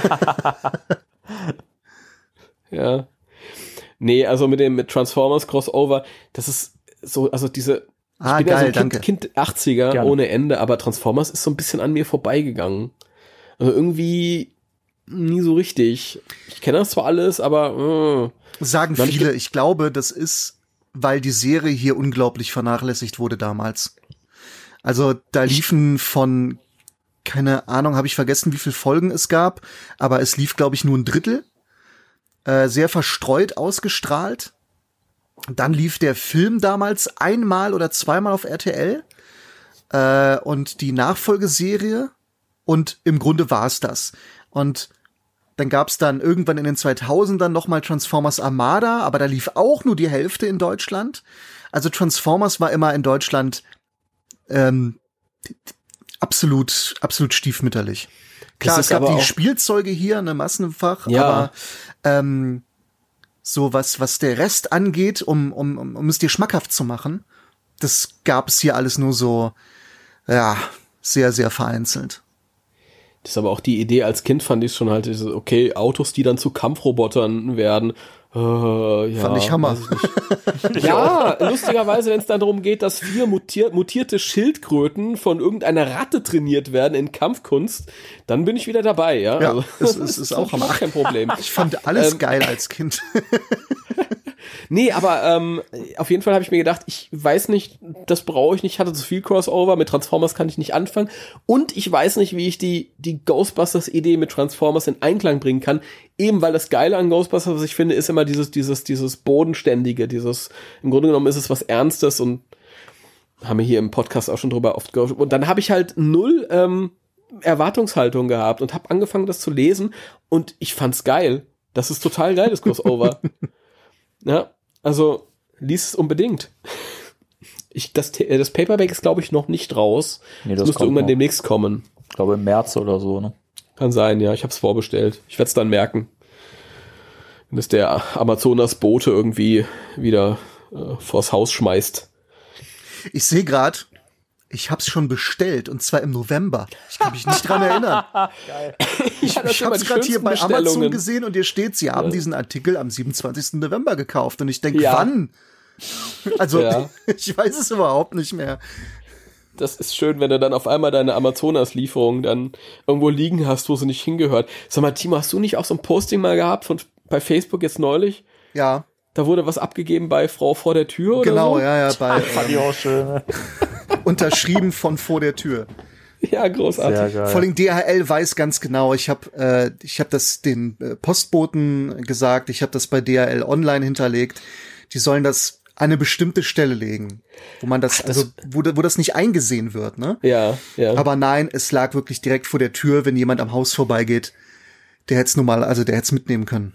ja. Nee, also mit dem mit Transformers Crossover, das ist so, also diese
Ah,
bin ja
geil,
so ein
danke.
kind, kind 80er
Gerne.
ohne Ende, aber Transformers ist so ein bisschen an mir vorbeigegangen. Also irgendwie nie so richtig. Ich kenne das zwar alles, aber
Sagen
Dann
viele. Ich glaube, das ist, weil die Serie hier unglaublich vernachlässigt wurde damals. Also da liefen von, keine Ahnung, habe ich vergessen, wie viele Folgen es gab, aber es lief, glaube ich, nur ein Drittel. Äh, sehr verstreut ausgestrahlt. Dann lief der Film damals einmal oder zweimal auf RTL äh, und die Nachfolgeserie und im Grunde war's das. Und dann gab's dann irgendwann in den 2000ern noch mal Transformers Armada, aber da lief auch nur die Hälfte in Deutschland. Also Transformers war immer in Deutschland ähm, absolut, absolut stiefmütterlich. Klar, es gab die Spielzeuge hier, ne, massenfach,
Ja.
aber ähm, so was, was der Rest angeht, um, um, um, um es dir schmackhaft zu machen, das gab es hier alles nur so, ja, sehr, sehr vereinzelt.
Das ist aber auch die Idee, als Kind fand ich schon halt, okay, Autos, die dann zu Kampfrobotern werden. Äh, ja,
Fand ich Hammer.
ich ja, lustigerweise, wenn es dann darum geht, dass vier mutier mutierte Schildkröten von irgendeiner Ratte trainiert werden in Kampfkunst, dann bin ich wieder dabei, ja.
Ja,
also,
es- es ist auch Hammer.
kein Problem.
Ich fand alles
Ähm,
geil als Kind.
Nee, aber ähm, auf jeden Fall habe ich mir gedacht, ich weiß nicht, das brauche ich nicht, ich hatte zu viel Crossover, mit Transformers kann ich nicht anfangen und ich weiß nicht, wie ich die, die Ghostbusters-Idee mit Transformers in Einklang bringen kann, eben weil das Geile an Ghostbusters, was ich finde, ist immer dieses, dieses, dieses Bodenständige, dieses, im Grunde genommen ist es was Ernstes und haben wir hier im Podcast auch schon drüber oft gehört. Und dann habe ich halt null ähm, Erwartungshaltung gehabt und habe angefangen, das zu lesen und ich fand's geil. Das ist total geil, das Crossover. Ja, also lies es unbedingt. Ich, das, T- das Paperback ist, glaube ich, noch nicht raus.
Nee,
das
das
müsste irgendwann
noch.
demnächst kommen.
Ich glaube im März oder so, ne?
Kann sein, ja. Ich habe es vorbestellt. Ich werde es dann merken. Wenn es der Amazonas-Bote irgendwie wieder äh, vors Haus schmeißt.
Ich sehe gerade, Ich hab's schon bestellt und zwar im November. Ich kann mich nicht dran erinnern. Ich,
Ja,
ich hab's gerade hier bei Amazon gesehen und hier steht, sie haben diesen Artikel am 27. November gekauft und ich denke,
Ja.
wann? Also,
Ja.
ich weiß es überhaupt nicht mehr.
Das ist schön, wenn du dann auf einmal deine Amazonas-Lieferung dann irgendwo liegen hast, wo sie nicht hingehört. Sag mal, Timo, hast du nicht auch so ein Posting mal gehabt von bei Facebook jetzt neulich?
Ja,
Da wurde was abgegeben bei Frau vor der Tür oder
genau,
so?
ja, ja, bei
Fand ich auch schön.
Unterschrieben von vor der Tür.
Ja, großartig.
Sehr geil.
Vor allem DHL weiß ganz genau, ich habe äh, ich hab das den äh, Postboten gesagt, ich habe das bei DHL online hinterlegt. Die sollen das an eine bestimmte Stelle legen, wo man das, also wo, wo das nicht eingesehen wird, ne?
Ja, ja.
Aber nein, es lag wirklich direkt vor der Tür, wenn jemand am Haus vorbeigeht. Der hätte es normal, also der hätte es mitnehmen können.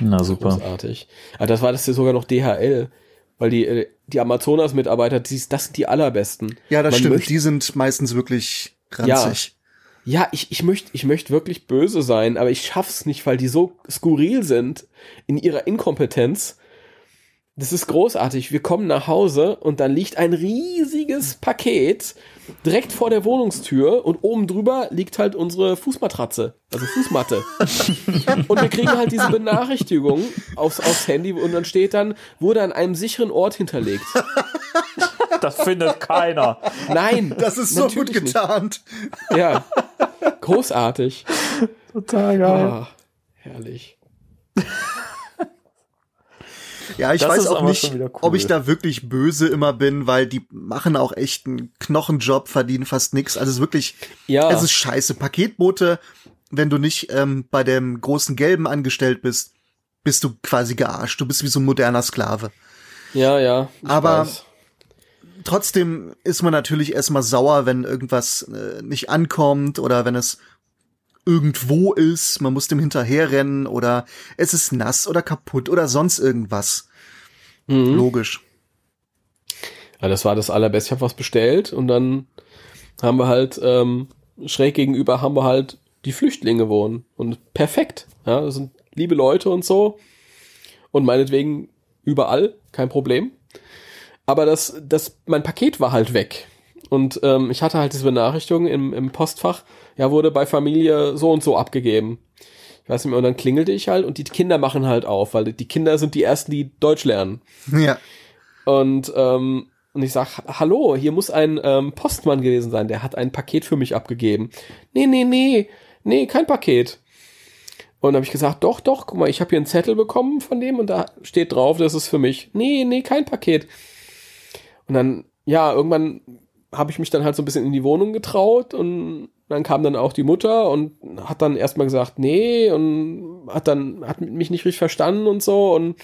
Na super.
Großartig. Aber das war das ja sogar noch DHL, weil die, äh, die Amazonas-Mitarbeiter, das sind die allerbesten.
Ja, das
Man
stimmt.
möchte-
Die sind meistens wirklich ranzig.
Ja, ich, ich möchte ich möcht wirklich böse sein, aber ich schaff's nicht, weil die so skurril sind in ihrer Inkompetenz. Das ist großartig. Wir kommen nach Hause und dann liegt ein riesiges Paket direkt vor der Wohnungstür und oben drüber liegt halt unsere Fußmatratze, also Fußmatte. und wir kriegen halt diese Benachrichtigung aufs, aufs Handy und dann steht dann, wurde an einem sicheren Ort hinterlegt.
Das findet keiner.
Nein.
Das ist so gut
natürlich nicht.
getarnt.
Ja. Großartig.
Total geil.
Ah, herrlich.
Ja, ich
Das
weiß auch nicht,
cool.
ob ich da wirklich böse immer bin, weil die machen auch echt einen Knochenjob, verdienen fast nix. Also es ist wirklich,
Ja.
es ist scheiße. Paketboote, wenn du nicht ähm, bei dem großen Gelben angestellt bist, bist du quasi gearscht. Du bist wie so ein moderner Sklave.
Ja, ja.
Aber-
weiß.
Trotzdem ist man natürlich erstmal sauer, wenn irgendwas äh, nicht ankommt oder wenn es irgendwo ist, man muss dem hinterherrennen oder es ist nass oder kaputt oder sonst irgendwas.
Mhm.
Logisch.
Ja, das war das allerbeste. Ich habe was bestellt und dann haben wir halt ähm, schräg gegenüber haben wir halt die Flüchtlinge wohnen und perfekt. Ja, das sind liebe Leute und so und meinetwegen überall kein Problem. Aber das, das, mein Paket war halt weg und ähm, ich hatte halt diese Benachrichtigung im, im Postfach. Ja, wurde bei Familie so und so abgegeben. Ich weiß nicht mehr. Und dann klingelte ich halt und die Kinder machen halt auf, weil die Kinder sind die ersten, die Deutsch lernen.
Ja.
Und, ähm, und ich sag, hallo, hier muss ein ähm, Postmann gewesen sein, der hat ein Paket für mich abgegeben. Nee, nee, nee, nee, kein Paket. Und dann habe ich gesagt, doch, doch, guck mal, ich habe hier einen Zettel bekommen von dem und da steht drauf, das ist für mich. Nee, nee, kein Paket. Und dann, ja, irgendwann habe ich mich dann halt so ein bisschen in die Wohnung getraut und dann kam dann auch die Mutter und hat dann erstmal gesagt, nee, und hat dann, hat mich nicht richtig verstanden und so und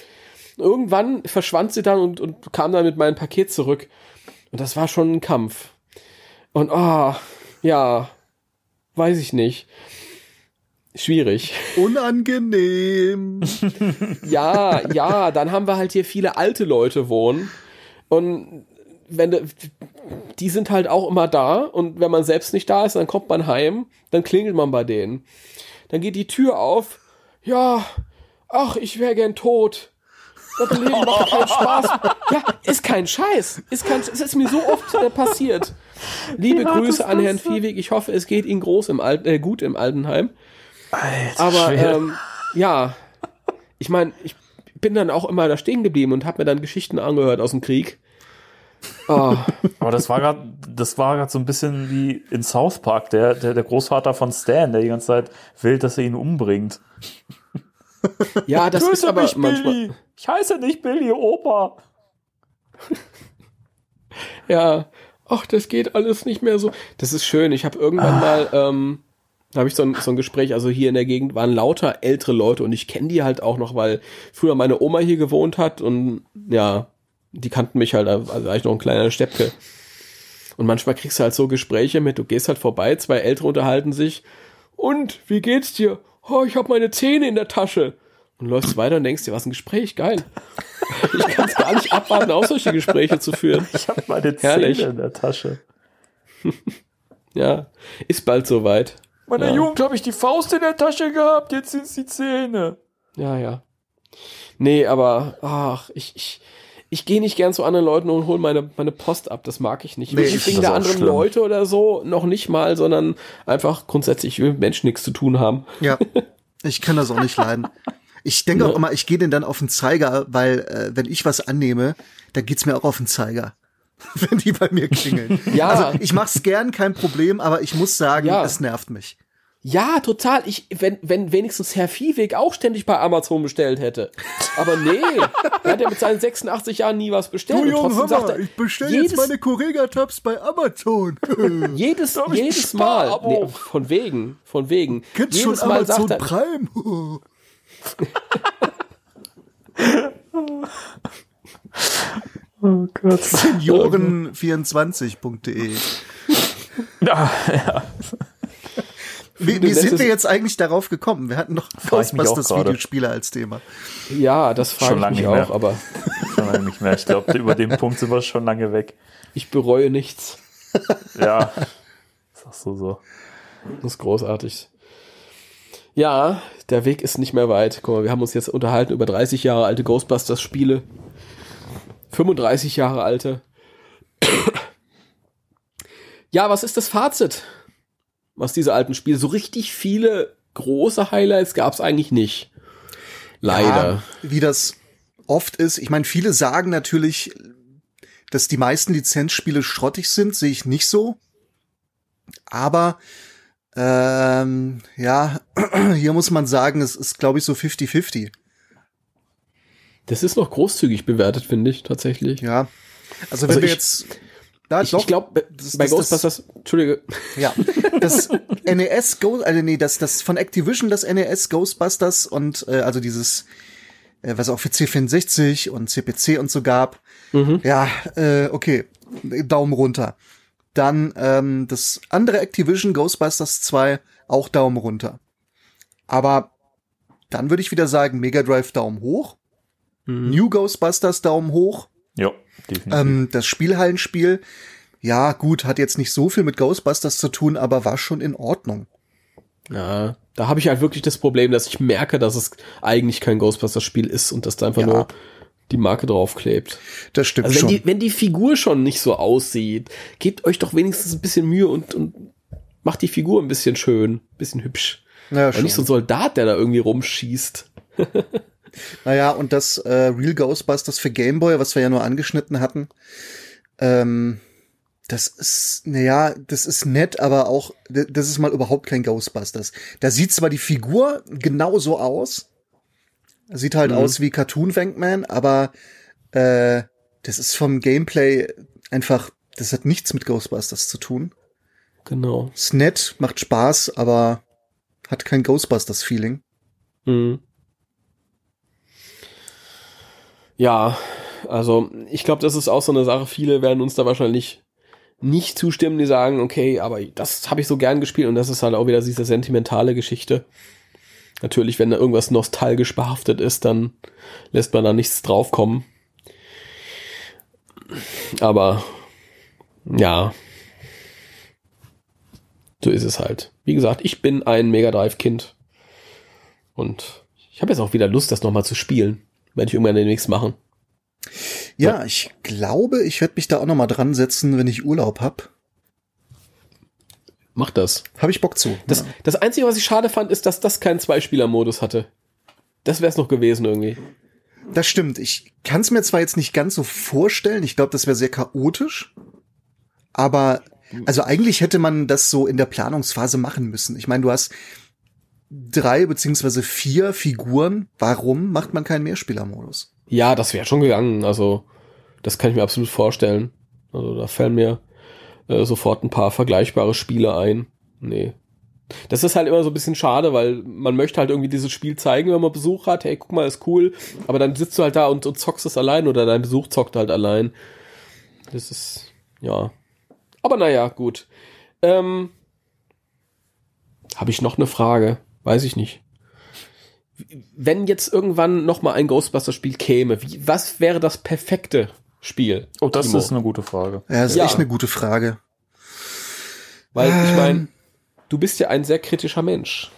irgendwann verschwand sie dann und, und kam dann mit meinem Paket zurück. Und das war schon ein Kampf. Und ah, ja, weiß ich nicht. Schwierig.
Unangenehm.
Ja, ja, dann haben wir halt hier viele alte Leute wohnen. Und wenn du, die sind halt auch immer da und wenn man selbst nicht da ist, dann kommt man heim, dann klingelt man bei denen. Dann geht die Tür auf. Ja, ach, ich wäre gern tot. Das Leben macht keinen Spaß. Ja, ist kein Scheiß. Ist kein, es ist mir so oft äh, passiert. Liebe Grüße an Herrn? Viehweg. Ich hoffe, es geht Ihnen groß im Alten, äh, gut im Altenheim.
Alter,
Aber ähm, ja, ich meine, ich bin dann auch immer da stehen geblieben und habe mir dann Geschichten angehört aus dem Krieg. Oh,
Aber das war gerade, das war gerade so ein bisschen wie in South Park, der, der, der Großvater von Stan, der die ganze Zeit will, dass er ihn umbringt.
ja, das ist
Töte
aber
mich,
manchmal.
Billy. Ich heiße nicht Billy, Opa.
Ja, ach, das geht alles nicht mehr so. Das ist schön. Ich habe irgendwann mal, ähm, da habe ich so ein, so ein Gespräch, also hier in der Gegend waren lauter ältere Leute und ich kenne die halt auch noch, weil früher meine Oma hier gewohnt hat und ja, die kannten mich halt, also war ich noch ein kleiner Steppke. Und manchmal kriegst du halt so Gespräche mit, du gehst halt vorbei, zwei Ältere unterhalten sich und, wie geht's dir? Oh, ich habe meine Zähne in der Tasche. Und läufst weiter und denkst dir, was ein Gespräch, geil. Ich kann es gar nicht abwarten, auch solche Gespräche zu führen.
Ich habe meine Zähne
Herrlich.
in der Tasche.
Ja, ist bald soweit.
Meine
Ja.
Jugend habe ich die Faust in der Tasche gehabt, jetzt sind's die Zähne.
Ja, ja. Nee, aber ach, ich, ich, ich gehe nicht gern zu anderen Leuten und hole meine, meine Post ab. Das mag ich nicht.
Nee,
nicht
ich
wegen der anderen
schlimm.
Leute oder so, noch nicht mal, sondern einfach grundsätzlich, ich will mit Menschen nichts zu tun haben.
Ja, ich kann das auch nicht leiden. Ich denke auch immer, ich gehe denen dann auf den Zeiger, weil äh, wenn ich was annehme, dann geht's mir auch auf den Zeiger. wenn die bei mir klingeln.
Ja.
Also ich mach's gern, kein Problem, aber ich muss sagen,
Ja.
es nervt mich.
Ja, total. Ich, wenn, wenn wenigstens Herr Viehweg auch ständig bei Amazon bestellt hätte. Aber nee, er hat ja mit seinen 86 Jahren nie was bestellt. und trotzdem sagt er,
bestell
jedes-
Correga-Tabs bei Amazon.
Jedes,
ich
jedes Mal. Nee, von wegen, von wegen. jedes Mal sagt er,
Prime?
Oh Gott.
Senioren24.de
Ja, ja.
Wie, wie sind wir jetzt eigentlich darauf gekommen? Wir hatten noch Ghostbusters. Videospiele als Thema.
ja, das frage
Schon
ich
lange
mich auch, aber
Schon lange nicht mehr. Ich glaube, über den Punkt sind wir schon lange weg.
ich bereue nichts.
Ja. Sagst du so.
Das ist großartig. Ja, der Weg ist nicht mehr weit. Guck mal, wir haben uns jetzt unterhalten über 30 Jahre alte Ghostbusters-Spiele. 35 Jahre alte. Ja, was ist das Fazit? Was diese alten Spiele? So richtig viele große Highlights gab es eigentlich nicht. Leider.
Ja, wie das oft ist. Ich meine, viele sagen natürlich, dass die meisten Lizenzspiele schrottig sind, sehe ich nicht so. Aber ähm, ja, hier muss man sagen, es ist, glaube ich, so 50-50.
Das ist noch großzügig bewertet, finde ich, tatsächlich.
Ja. Also wenn
Also
wir jetzt. Ja,
Ich, ich glaube,
das-
bei
das-
Ghostbusters, Entschuldige,
Ja, das NES Go, also nee, das das von Activision das NES Ghostbusters und äh, also dieses äh, was auch für C64 und CPC und so gab. Ja, äh, okay, Daumen runter. Dann ähm, das andere Activision Ghostbusters 2 auch Daumen runter. Aber dann würde ich wieder sagen Mega Drive Daumen hoch. New Ghostbusters Daumen hoch.
Ja.
Ähm, das Spielhallenspiel, ja gut, hat jetzt nicht so viel mit Ghostbusters zu tun, aber war schon in Ordnung.
Ja, da habe ich halt wirklich das Problem, dass ich merke, dass es eigentlich kein Ghostbusters-Spiel ist und dass da einfach
Ja.
nur die Marke draufklebt.
Das stimmt
Also wenn
schon.
die, wenn die Figur schon nicht so aussieht, gebt euch doch wenigstens ein bisschen Mühe und, und macht die Figur ein bisschen schön, ein bisschen hübsch.
ja,
Und nicht so ein Soldat, der da irgendwie rumschießt.
Naja, und das äh, Real Ghostbusters für Game Boy, was wir ja nur angeschnitten hatten, ähm, das ist, naja, das ist nett, aber auch, das ist mal überhaupt kein Ghostbusters. Da sieht zwar die Figur genauso aus, sieht halt aus wie Cartoon Wankman, aber äh, das ist vom Gameplay einfach, das hat nichts mit Ghostbusters zu tun.
Genau.
Ist nett, macht Spaß, aber hat kein Ghostbusters-Feeling.
Mhm. Ja, also ich glaube, das ist auch so eine Sache. Viele werden uns da wahrscheinlich nicht zustimmen, die sagen, okay, aber das habe ich so gern gespielt und das ist halt auch wieder diese sentimentale Geschichte. Natürlich, wenn da irgendwas nostalgisch behaftet ist, dann lässt man da nichts draufkommen. Aber ja, so ist es halt. Wie gesagt, ich bin ein Mega Drive Kind und ich habe jetzt auch wieder Lust, das nochmal zu spielen. Werde ich irgendwann demnächst machen.
Ja, ich glaube, ich werde mich da auch noch mal dran setzen, wenn ich Urlaub hab.
Mach das.
Habe ich Bock zu.
Das,
ja.
das Einzige, was ich schade fand, ist, dass das keinen Zweispieler-Modus hatte. Das wäre es noch gewesen irgendwie.
das stimmt. Ich kann es mir zwar jetzt nicht ganz so vorstellen. Ich glaube, das wäre sehr chaotisch. Aber also eigentlich hätte man das so in der Planungsphase machen müssen. Ich meine, du hast drei beziehungsweise vier Figuren. Warum macht man keinen Mehrspielermodus?
Ja, das wäre schon gegangen. Also, das kann ich mir absolut vorstellen. Also, da fallen mir äh, sofort ein paar vergleichbare Spiele ein. Nee. Das ist halt immer so ein bisschen schade, weil man möchte halt irgendwie dieses Spiel zeigen, wenn man Besuch hat. Hey, guck mal, ist cool. Aber dann sitzt du halt da und, und zockst es allein oder dein Besuch zockt halt allein. Das ist, ja. Aber naja, gut. Ähm, Habe ich noch eine Frage? Weiß ich nicht. Wenn jetzt irgendwann noch mal ein Ghostbuster-Spiel käme, wie, was wäre das perfekte Spiel?
oh, das
Timo?
ist eine gute Frage.
Ja, das ist
Ja.
echt eine gute Frage.
Weil ich
Ähm.
meine, du bist ja ein sehr kritischer Mensch.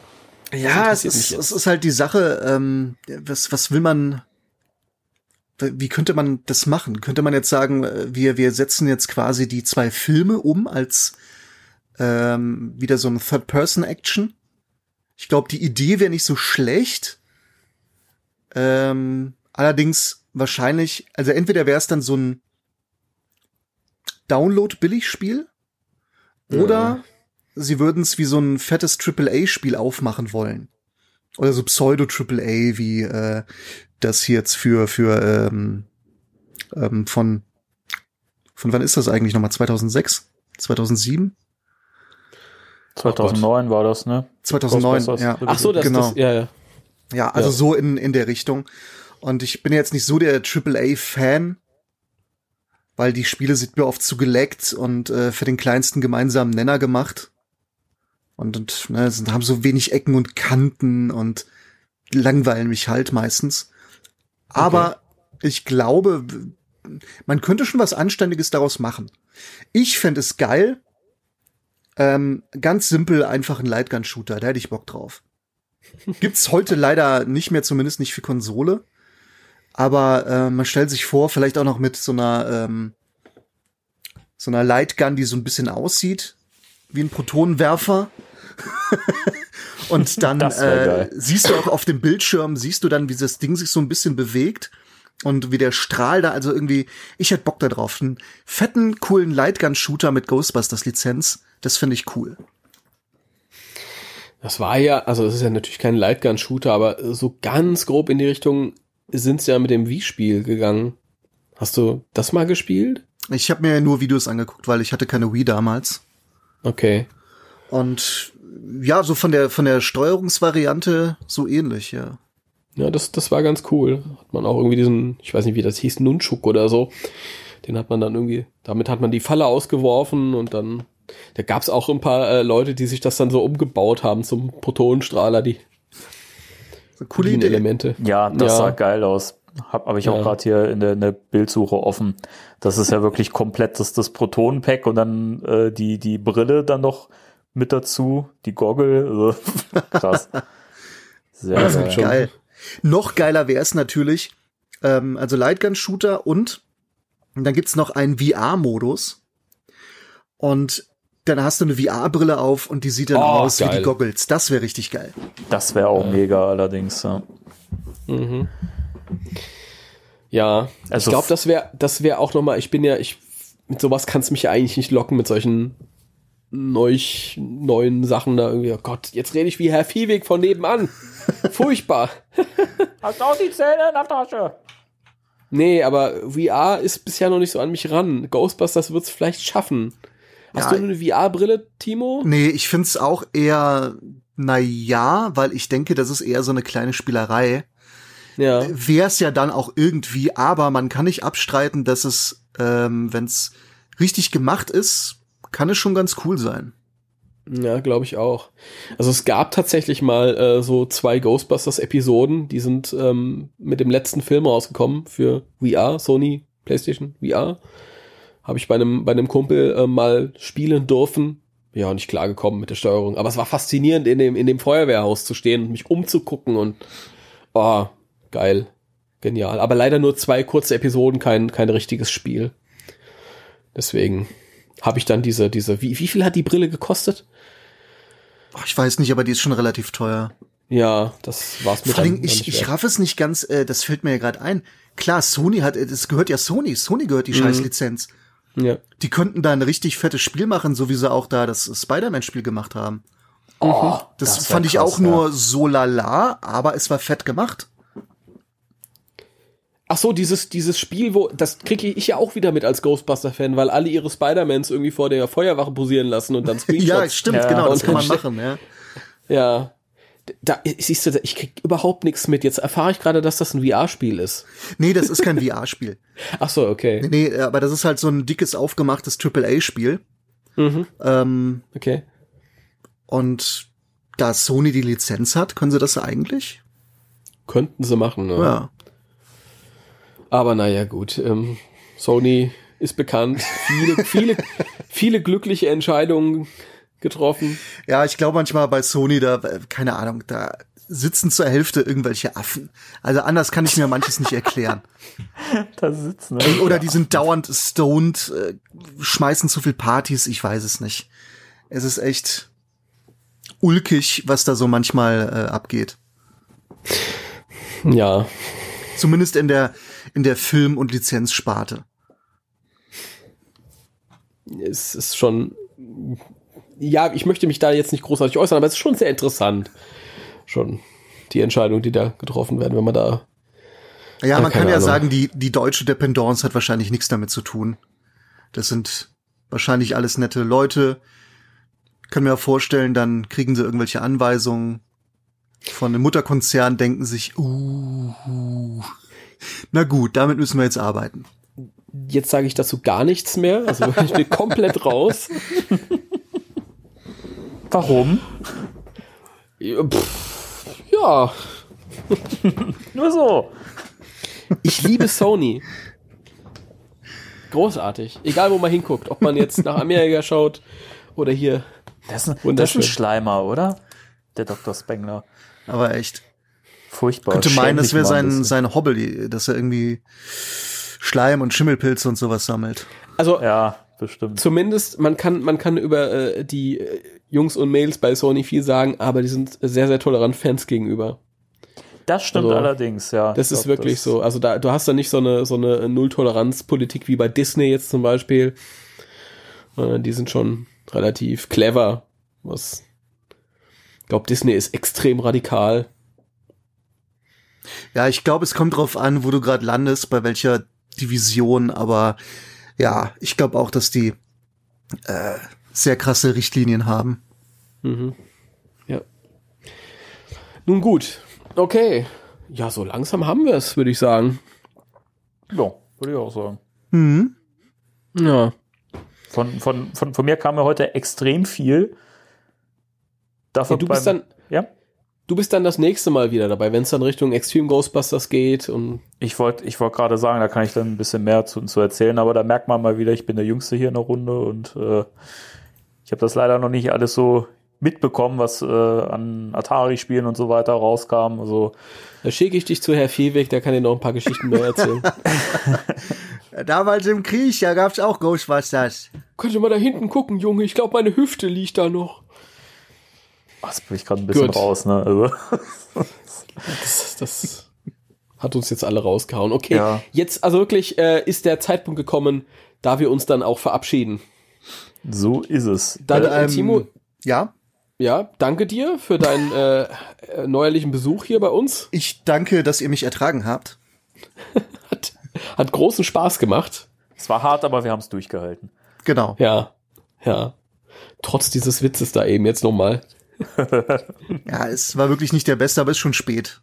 Ja, es ist, es ist halt die Sache, ähm, was, was will man, wie könnte man das machen? Könnte man jetzt sagen, äh, wir, wir setzen jetzt quasi die zwei Filme um als ähm, wieder so ein Third-Person-Action? Ich glaube, die Idee wäre nicht so schlecht. Ähm, allerdings wahrscheinlich, also entweder wäre es dann so ein Download-Billigspiel oder
Ja.
sie würden es wie so ein fettes AAA-Spiel aufmachen wollen. Oder so Pseudo-AAA, wie äh, das hier jetzt für, für ähm, ähm, von von wann ist das eigentlich nochmal? 2006? 2007?
2009 war das, ne?
2009,
Ghostbusters.
ja.
Ach so, das,
Genau.
das ja, ja.
Ja, also
Ja.
so in, in der Richtung. Und ich bin jetzt nicht so der AAA-Fan, weil die Spiele sind mir oft zu geleckt und äh, für den kleinsten gemeinsamen Nenner gemacht. Und, und ne, sind, haben so wenig Ecken und Kanten und langweilen mich halt meistens. Aber ich glaube, man könnte schon was Anständiges daraus machen. Ich fände es geil. Ähm, ganz simpel, einfach ein Lightgun-Shooter, da hätte ich Bock drauf. Gibt's heute leider nicht mehr, zumindest nicht für Konsole. Aber äh, man stellt sich vor, vielleicht auch noch mit so einer ähm, so einer Lightgun, die so ein bisschen aussieht wie ein Protonenwerfer. Und dann äh, siehst du auch auf dem Bildschirm, siehst du dann, wie das Ding sich so ein bisschen bewegt und wie der Strahl da, also irgendwie, ich hätte Bock da drauf. Einen fetten, coolen Lightgun-Shooter mit Ghostbusters-Lizenz, das finde ich cool.
Das war ja, also das ist ja natürlich kein Lightgun-Shooter, aber so ganz grob in die Richtung sind sie ja mit dem Wii-Spiel gegangen. Hast du das mal gespielt?
Ich habe mir nur Videos angeguckt, weil ich hatte keine Wii damals.
Okay.
Und ja, so von der von der Steuerungsvariante so ähnlich, ja.
Ja, das, das war ganz cool. Hat man auch irgendwie diesen, ich weiß nicht, wie das hieß, Nunchuk oder so. Den hat man dann irgendwie, damit hat man die Falle ausgeworfen und dann, da gab's auch ein paar äh, Leute, die sich das dann so umgebaut haben zum Protonenstrahler, die
So coole Idee.
Elemente.
Ja, das
Ja.
sah geil aus. Hab aber ich auch
Ja.
gerade hier in der, in der Bildsuche offen. Das ist ja wirklich komplett das, das Protonenpack und dann äh, die, die Brille dann noch mit dazu, die Goggle. äh, Krass. Sehr
Also
geil.
Noch geiler wäre es natürlich, ähm, also Lightgun-Shooter und, und dann gibt's noch einen VR-Modus. Und dann hast du eine VR-Brille auf und die sieht dann
Oh,
aus wie
geil.
die Goggles. Das wäre richtig geil.
Das wäre auch mega allerdings. Ja.
Mhm. Ja,
Also
ich glaube, das wäre das wäre auch noch mal, ich bin ja, ich, mit sowas kannst mich ja eigentlich nicht locken, mit solchen neu, neuen Sachen da irgendwie. Oh Gott, jetzt rede ich wie Herr Viehweg von nebenan. Furchtbar.
Hast auch die Zähne in der Tasche.
Nee, aber VR ist bisher noch nicht so an mich ran. Ghostbusters wird's vielleicht schaffen. Hast
Ja.
du eine VR-Brille, Timo?
Nee, ich find's auch eher, na ja, weil ich denke, das ist eher so eine kleine Spielerei.
Ja.
Wär's ja dann auch irgendwie, aber man kann nicht abstreiten, dass es, ähm, wenn's richtig gemacht ist, kann es schon ganz cool sein.
Ja, glaube ich auch. Also es gab tatsächlich mal äh, so zwei Ghostbusters-Episoden, die sind ähm, mit dem letzten Film rausgekommen für VR, Sony, PlayStation, VR. Habe ich bei einem, bei einem Kumpel äh, mal spielen dürfen. Ja, nicht klargekommen mit der Steuerung. Aber es war faszinierend, in dem, in dem Feuerwehrhaus zu stehen und mich umzugucken und oh, geil. Genial. Aber leider nur zwei kurze Episoden, kein, kein richtiges Spiel. Deswegen habe ich dann diese, diese, wie, wie viel hat die Brille gekostet?
Ach, ich weiß nicht, aber die ist schon relativ teuer.
Ja, das war's mir
Vor allem, ich, ich raff es nicht ganz, äh, das fällt mir ja gerade ein. Klar, Sony hat, äh, das gehört ja Sony, Sony gehört
Mhm.
die Scheißlizenz.
Ja.
Die könnten da ein richtig fettes Spiel machen, so wie sie auch da das Spider-Man-Spiel gemacht haben.
Oh,
Das,
wär
fand ich
krass,
auch nur so lala, aber es war fett gemacht.
Ach so, dieses, dieses Spiel, wo, das kriege ich ja auch wieder mit als Ghostbuster-Fan, weil alle ihre Spider-Mans irgendwie vor der Feuerwache posieren lassen und dann Screenshots.
Ja, stimmt,
Ja,
genau, das kann man machen, ja.
Ja. Da, siehst du, ich krieg überhaupt nichts mit. Jetzt erfahre ich gerade, dass das ein VR-Spiel ist.
Nee, das ist kein VR-Spiel.
Ach so, okay.
Nee, aber das ist halt so ein dickes, aufgemachtes AAA-Spiel.
Mhm,
Ähm,
okay.
und da Sony die Lizenz hat, können sie das eigentlich?
Könnten sie machen, ne?
Ja.
Aber naja, gut. Ähm, Sony ist bekannt. Viele, viele, viele glückliche Entscheidungen getroffen.
Ja, ich glaube manchmal bei Sony, da, äh, keine Ahnung, da sitzen zur Hälfte irgendwelche Affen. Also anders kann ich mir manches nicht erklären.
Da sitzen. Ne?
Oder die sind dauernd stoned, äh, schmeißen zu viel Partys, ich weiß es nicht. Es ist echt ulkig, was da so manchmal äh, abgeht.
Ja.
Zumindest in der, in der Film- und Lizenzsparte.
Es ist schon. Ja, ich möchte mich da jetzt nicht großartig äußern, aber es ist schon sehr interessant. Schon die Entscheidungen, die da getroffen werden, wenn man da.
Ja,
Ja,
man kann
keine
ja
Ahnung.
sagen, die, die deutsche Dependance hat wahrscheinlich nichts damit zu tun. Das sind wahrscheinlich alles nette Leute. Kann mir auch vorstellen, dann kriegen sie irgendwelche Anweisungen von einem Mutterkonzern, denken sich, uh, uh. Na gut, damit müssen wir jetzt arbeiten.
Jetzt sage ich dazu gar nichts mehr. Also ich bin komplett raus.
Warum?
Ja, pff, Ja,
Nur so.
ich liebe Sony. Großartig. Egal, wo man hinguckt. Ob man jetzt nach Amerika schaut oder hier.
Das ist, ein, das ist ein Schleimer, oder? Der Dr. Spengler.
Aber echt.
Furchtbar.
Könnte meinen, das wäre sein, sein Hobby, dass er irgendwie Schleim und Schimmelpilze und sowas sammelt.
Also
Ja, bestimmt.
zumindest, man kann, man kann über äh, die äh, Jungs und Mädels bei Sony viel sagen, aber die sind sehr, sehr tolerant Fans gegenüber.
Das stimmt
Also,
allerdings, ja.
Das ist
glaub,
wirklich
das-
so. Also da, du hast da nicht so eine, so eine Null-Toleranz-Politik wie bei Disney jetzt zum Beispiel. Sondern die sind schon relativ clever. Was, ich glaube, Disney ist extrem radikal.
Ja, ich glaube, es kommt drauf an, wo du gerade landest, bei welcher Division, aber ja, ich glaube auch, dass die äh, sehr krasse Richtlinien haben.
Mhm. Ja. Nun gut. Okay. Ja, so langsam haben wir es, würde ich sagen.
Ja, würde ich auch sagen.
Mhm.
Ja.
Von, von, von, von mir kam ja heute extrem viel. Dafür
ja du bist
beim-
dann,
Ja,
du bist dann das nächste Mal wieder dabei, wenn es dann Richtung Extreme Ghostbusters geht und
ich wollte ich wollte gerade sagen, da kann ich dann ein bisschen mehr zu, zu erzählen, aber da merkt man mal wieder, ich bin der Jüngste hier in der Runde und äh, ich habe das leider noch nicht alles so mitbekommen, was äh, an Atari-Spielen und so weiter rauskam. Also
da schicke ich dich zu Herr Viehweg, der kann dir noch ein paar Geschichten mehr erzählen.
Damals im Krieg, da gab's auch Ghostbusters.
Könnt ihr mal da hinten gucken, Junge? Ich glaube, meine Hüfte liegt da noch.
Jetzt bin ich gerade ein bisschen
Gut.
raus, ne? Also,
Das, das hat uns jetzt alle rausgehauen. Okay,
Ja.
jetzt also wirklich äh, ist der Zeitpunkt gekommen, da wir uns dann auch verabschieden.
so ist es.
Dann,
Ähm,
äh, Timo,
Ja,
ja, danke dir für deinen äh, äh, neuerlichen Besuch hier bei uns.
ich danke, dass ihr mich ertragen habt.
Hat, hat großen Spaß gemacht.
Es war hart, aber wir haben es durchgehalten.
Genau.
Ja, ja. Trotz dieses Witzes da eben jetzt nochmal.
Ja, es war wirklich nicht der beste, aber ist schon spät.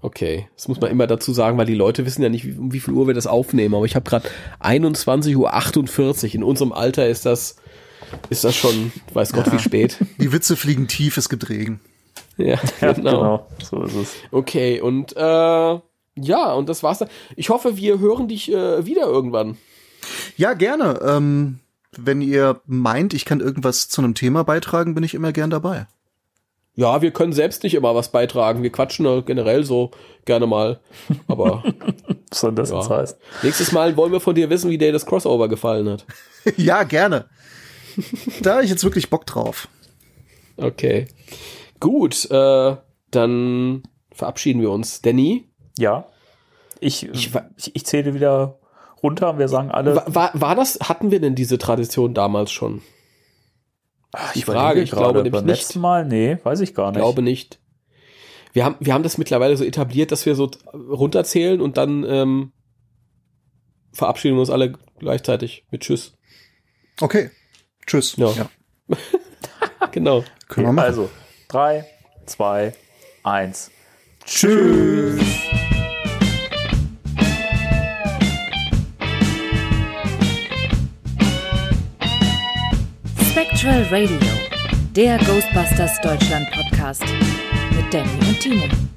Okay, das muss man immer dazu sagen, weil die Leute wissen ja nicht, wie, um wie viel Uhr wir das aufnehmen. Aber ich habe gerade 21.48 Uhr. In unserem Alter ist das, ist das schon, weiß Gott,
Ja.
wie spät.
Die Witze fliegen tief, es gibt Regen.
Ja,
Ja,
genau.
genau. So ist es.
Okay, und äh, ja, und das war's dann. Ich hoffe, wir hören dich äh, wieder irgendwann.
Ja, gerne. Ähm, wenn ihr meint, ich kann irgendwas zu einem Thema beitragen, bin ich immer gern dabei.
Ja, wir können selbst nicht immer was beitragen. Wir quatschen ja generell so gerne mal. Aber
Was soll das jetzt
Ja.
heißen?
nächstes Mal wollen wir von dir wissen, wie dir das Crossover gefallen hat.
ja, gerne. da habe ich jetzt wirklich Bock drauf.
Okay. Gut, äh, dann verabschieden wir uns. Danny,
Ja. Ich,
Ich
ich, zähle wieder runter und wir sagen alle.
war, war, das, hatten wir denn diese Tradition damals schon?
Ach,
die
überlege
Frage, ich glaube nämlich
Beim
nicht.
Mal, nee, weiß ich gar
Ich
nicht.
glaube nicht. Wir haben, wir haben das mittlerweile so etabliert, dass wir so runterzählen und dann ähm, verabschieden wir uns alle gleichzeitig mit Tschüss.
Okay. Tschüss.
Ja. Genau.
Können wir machen.
Also, drei, zwei, eins.
Tschüss.
Spectral Radio, der Ghostbusters Deutschland Podcast mit Danny und Timo.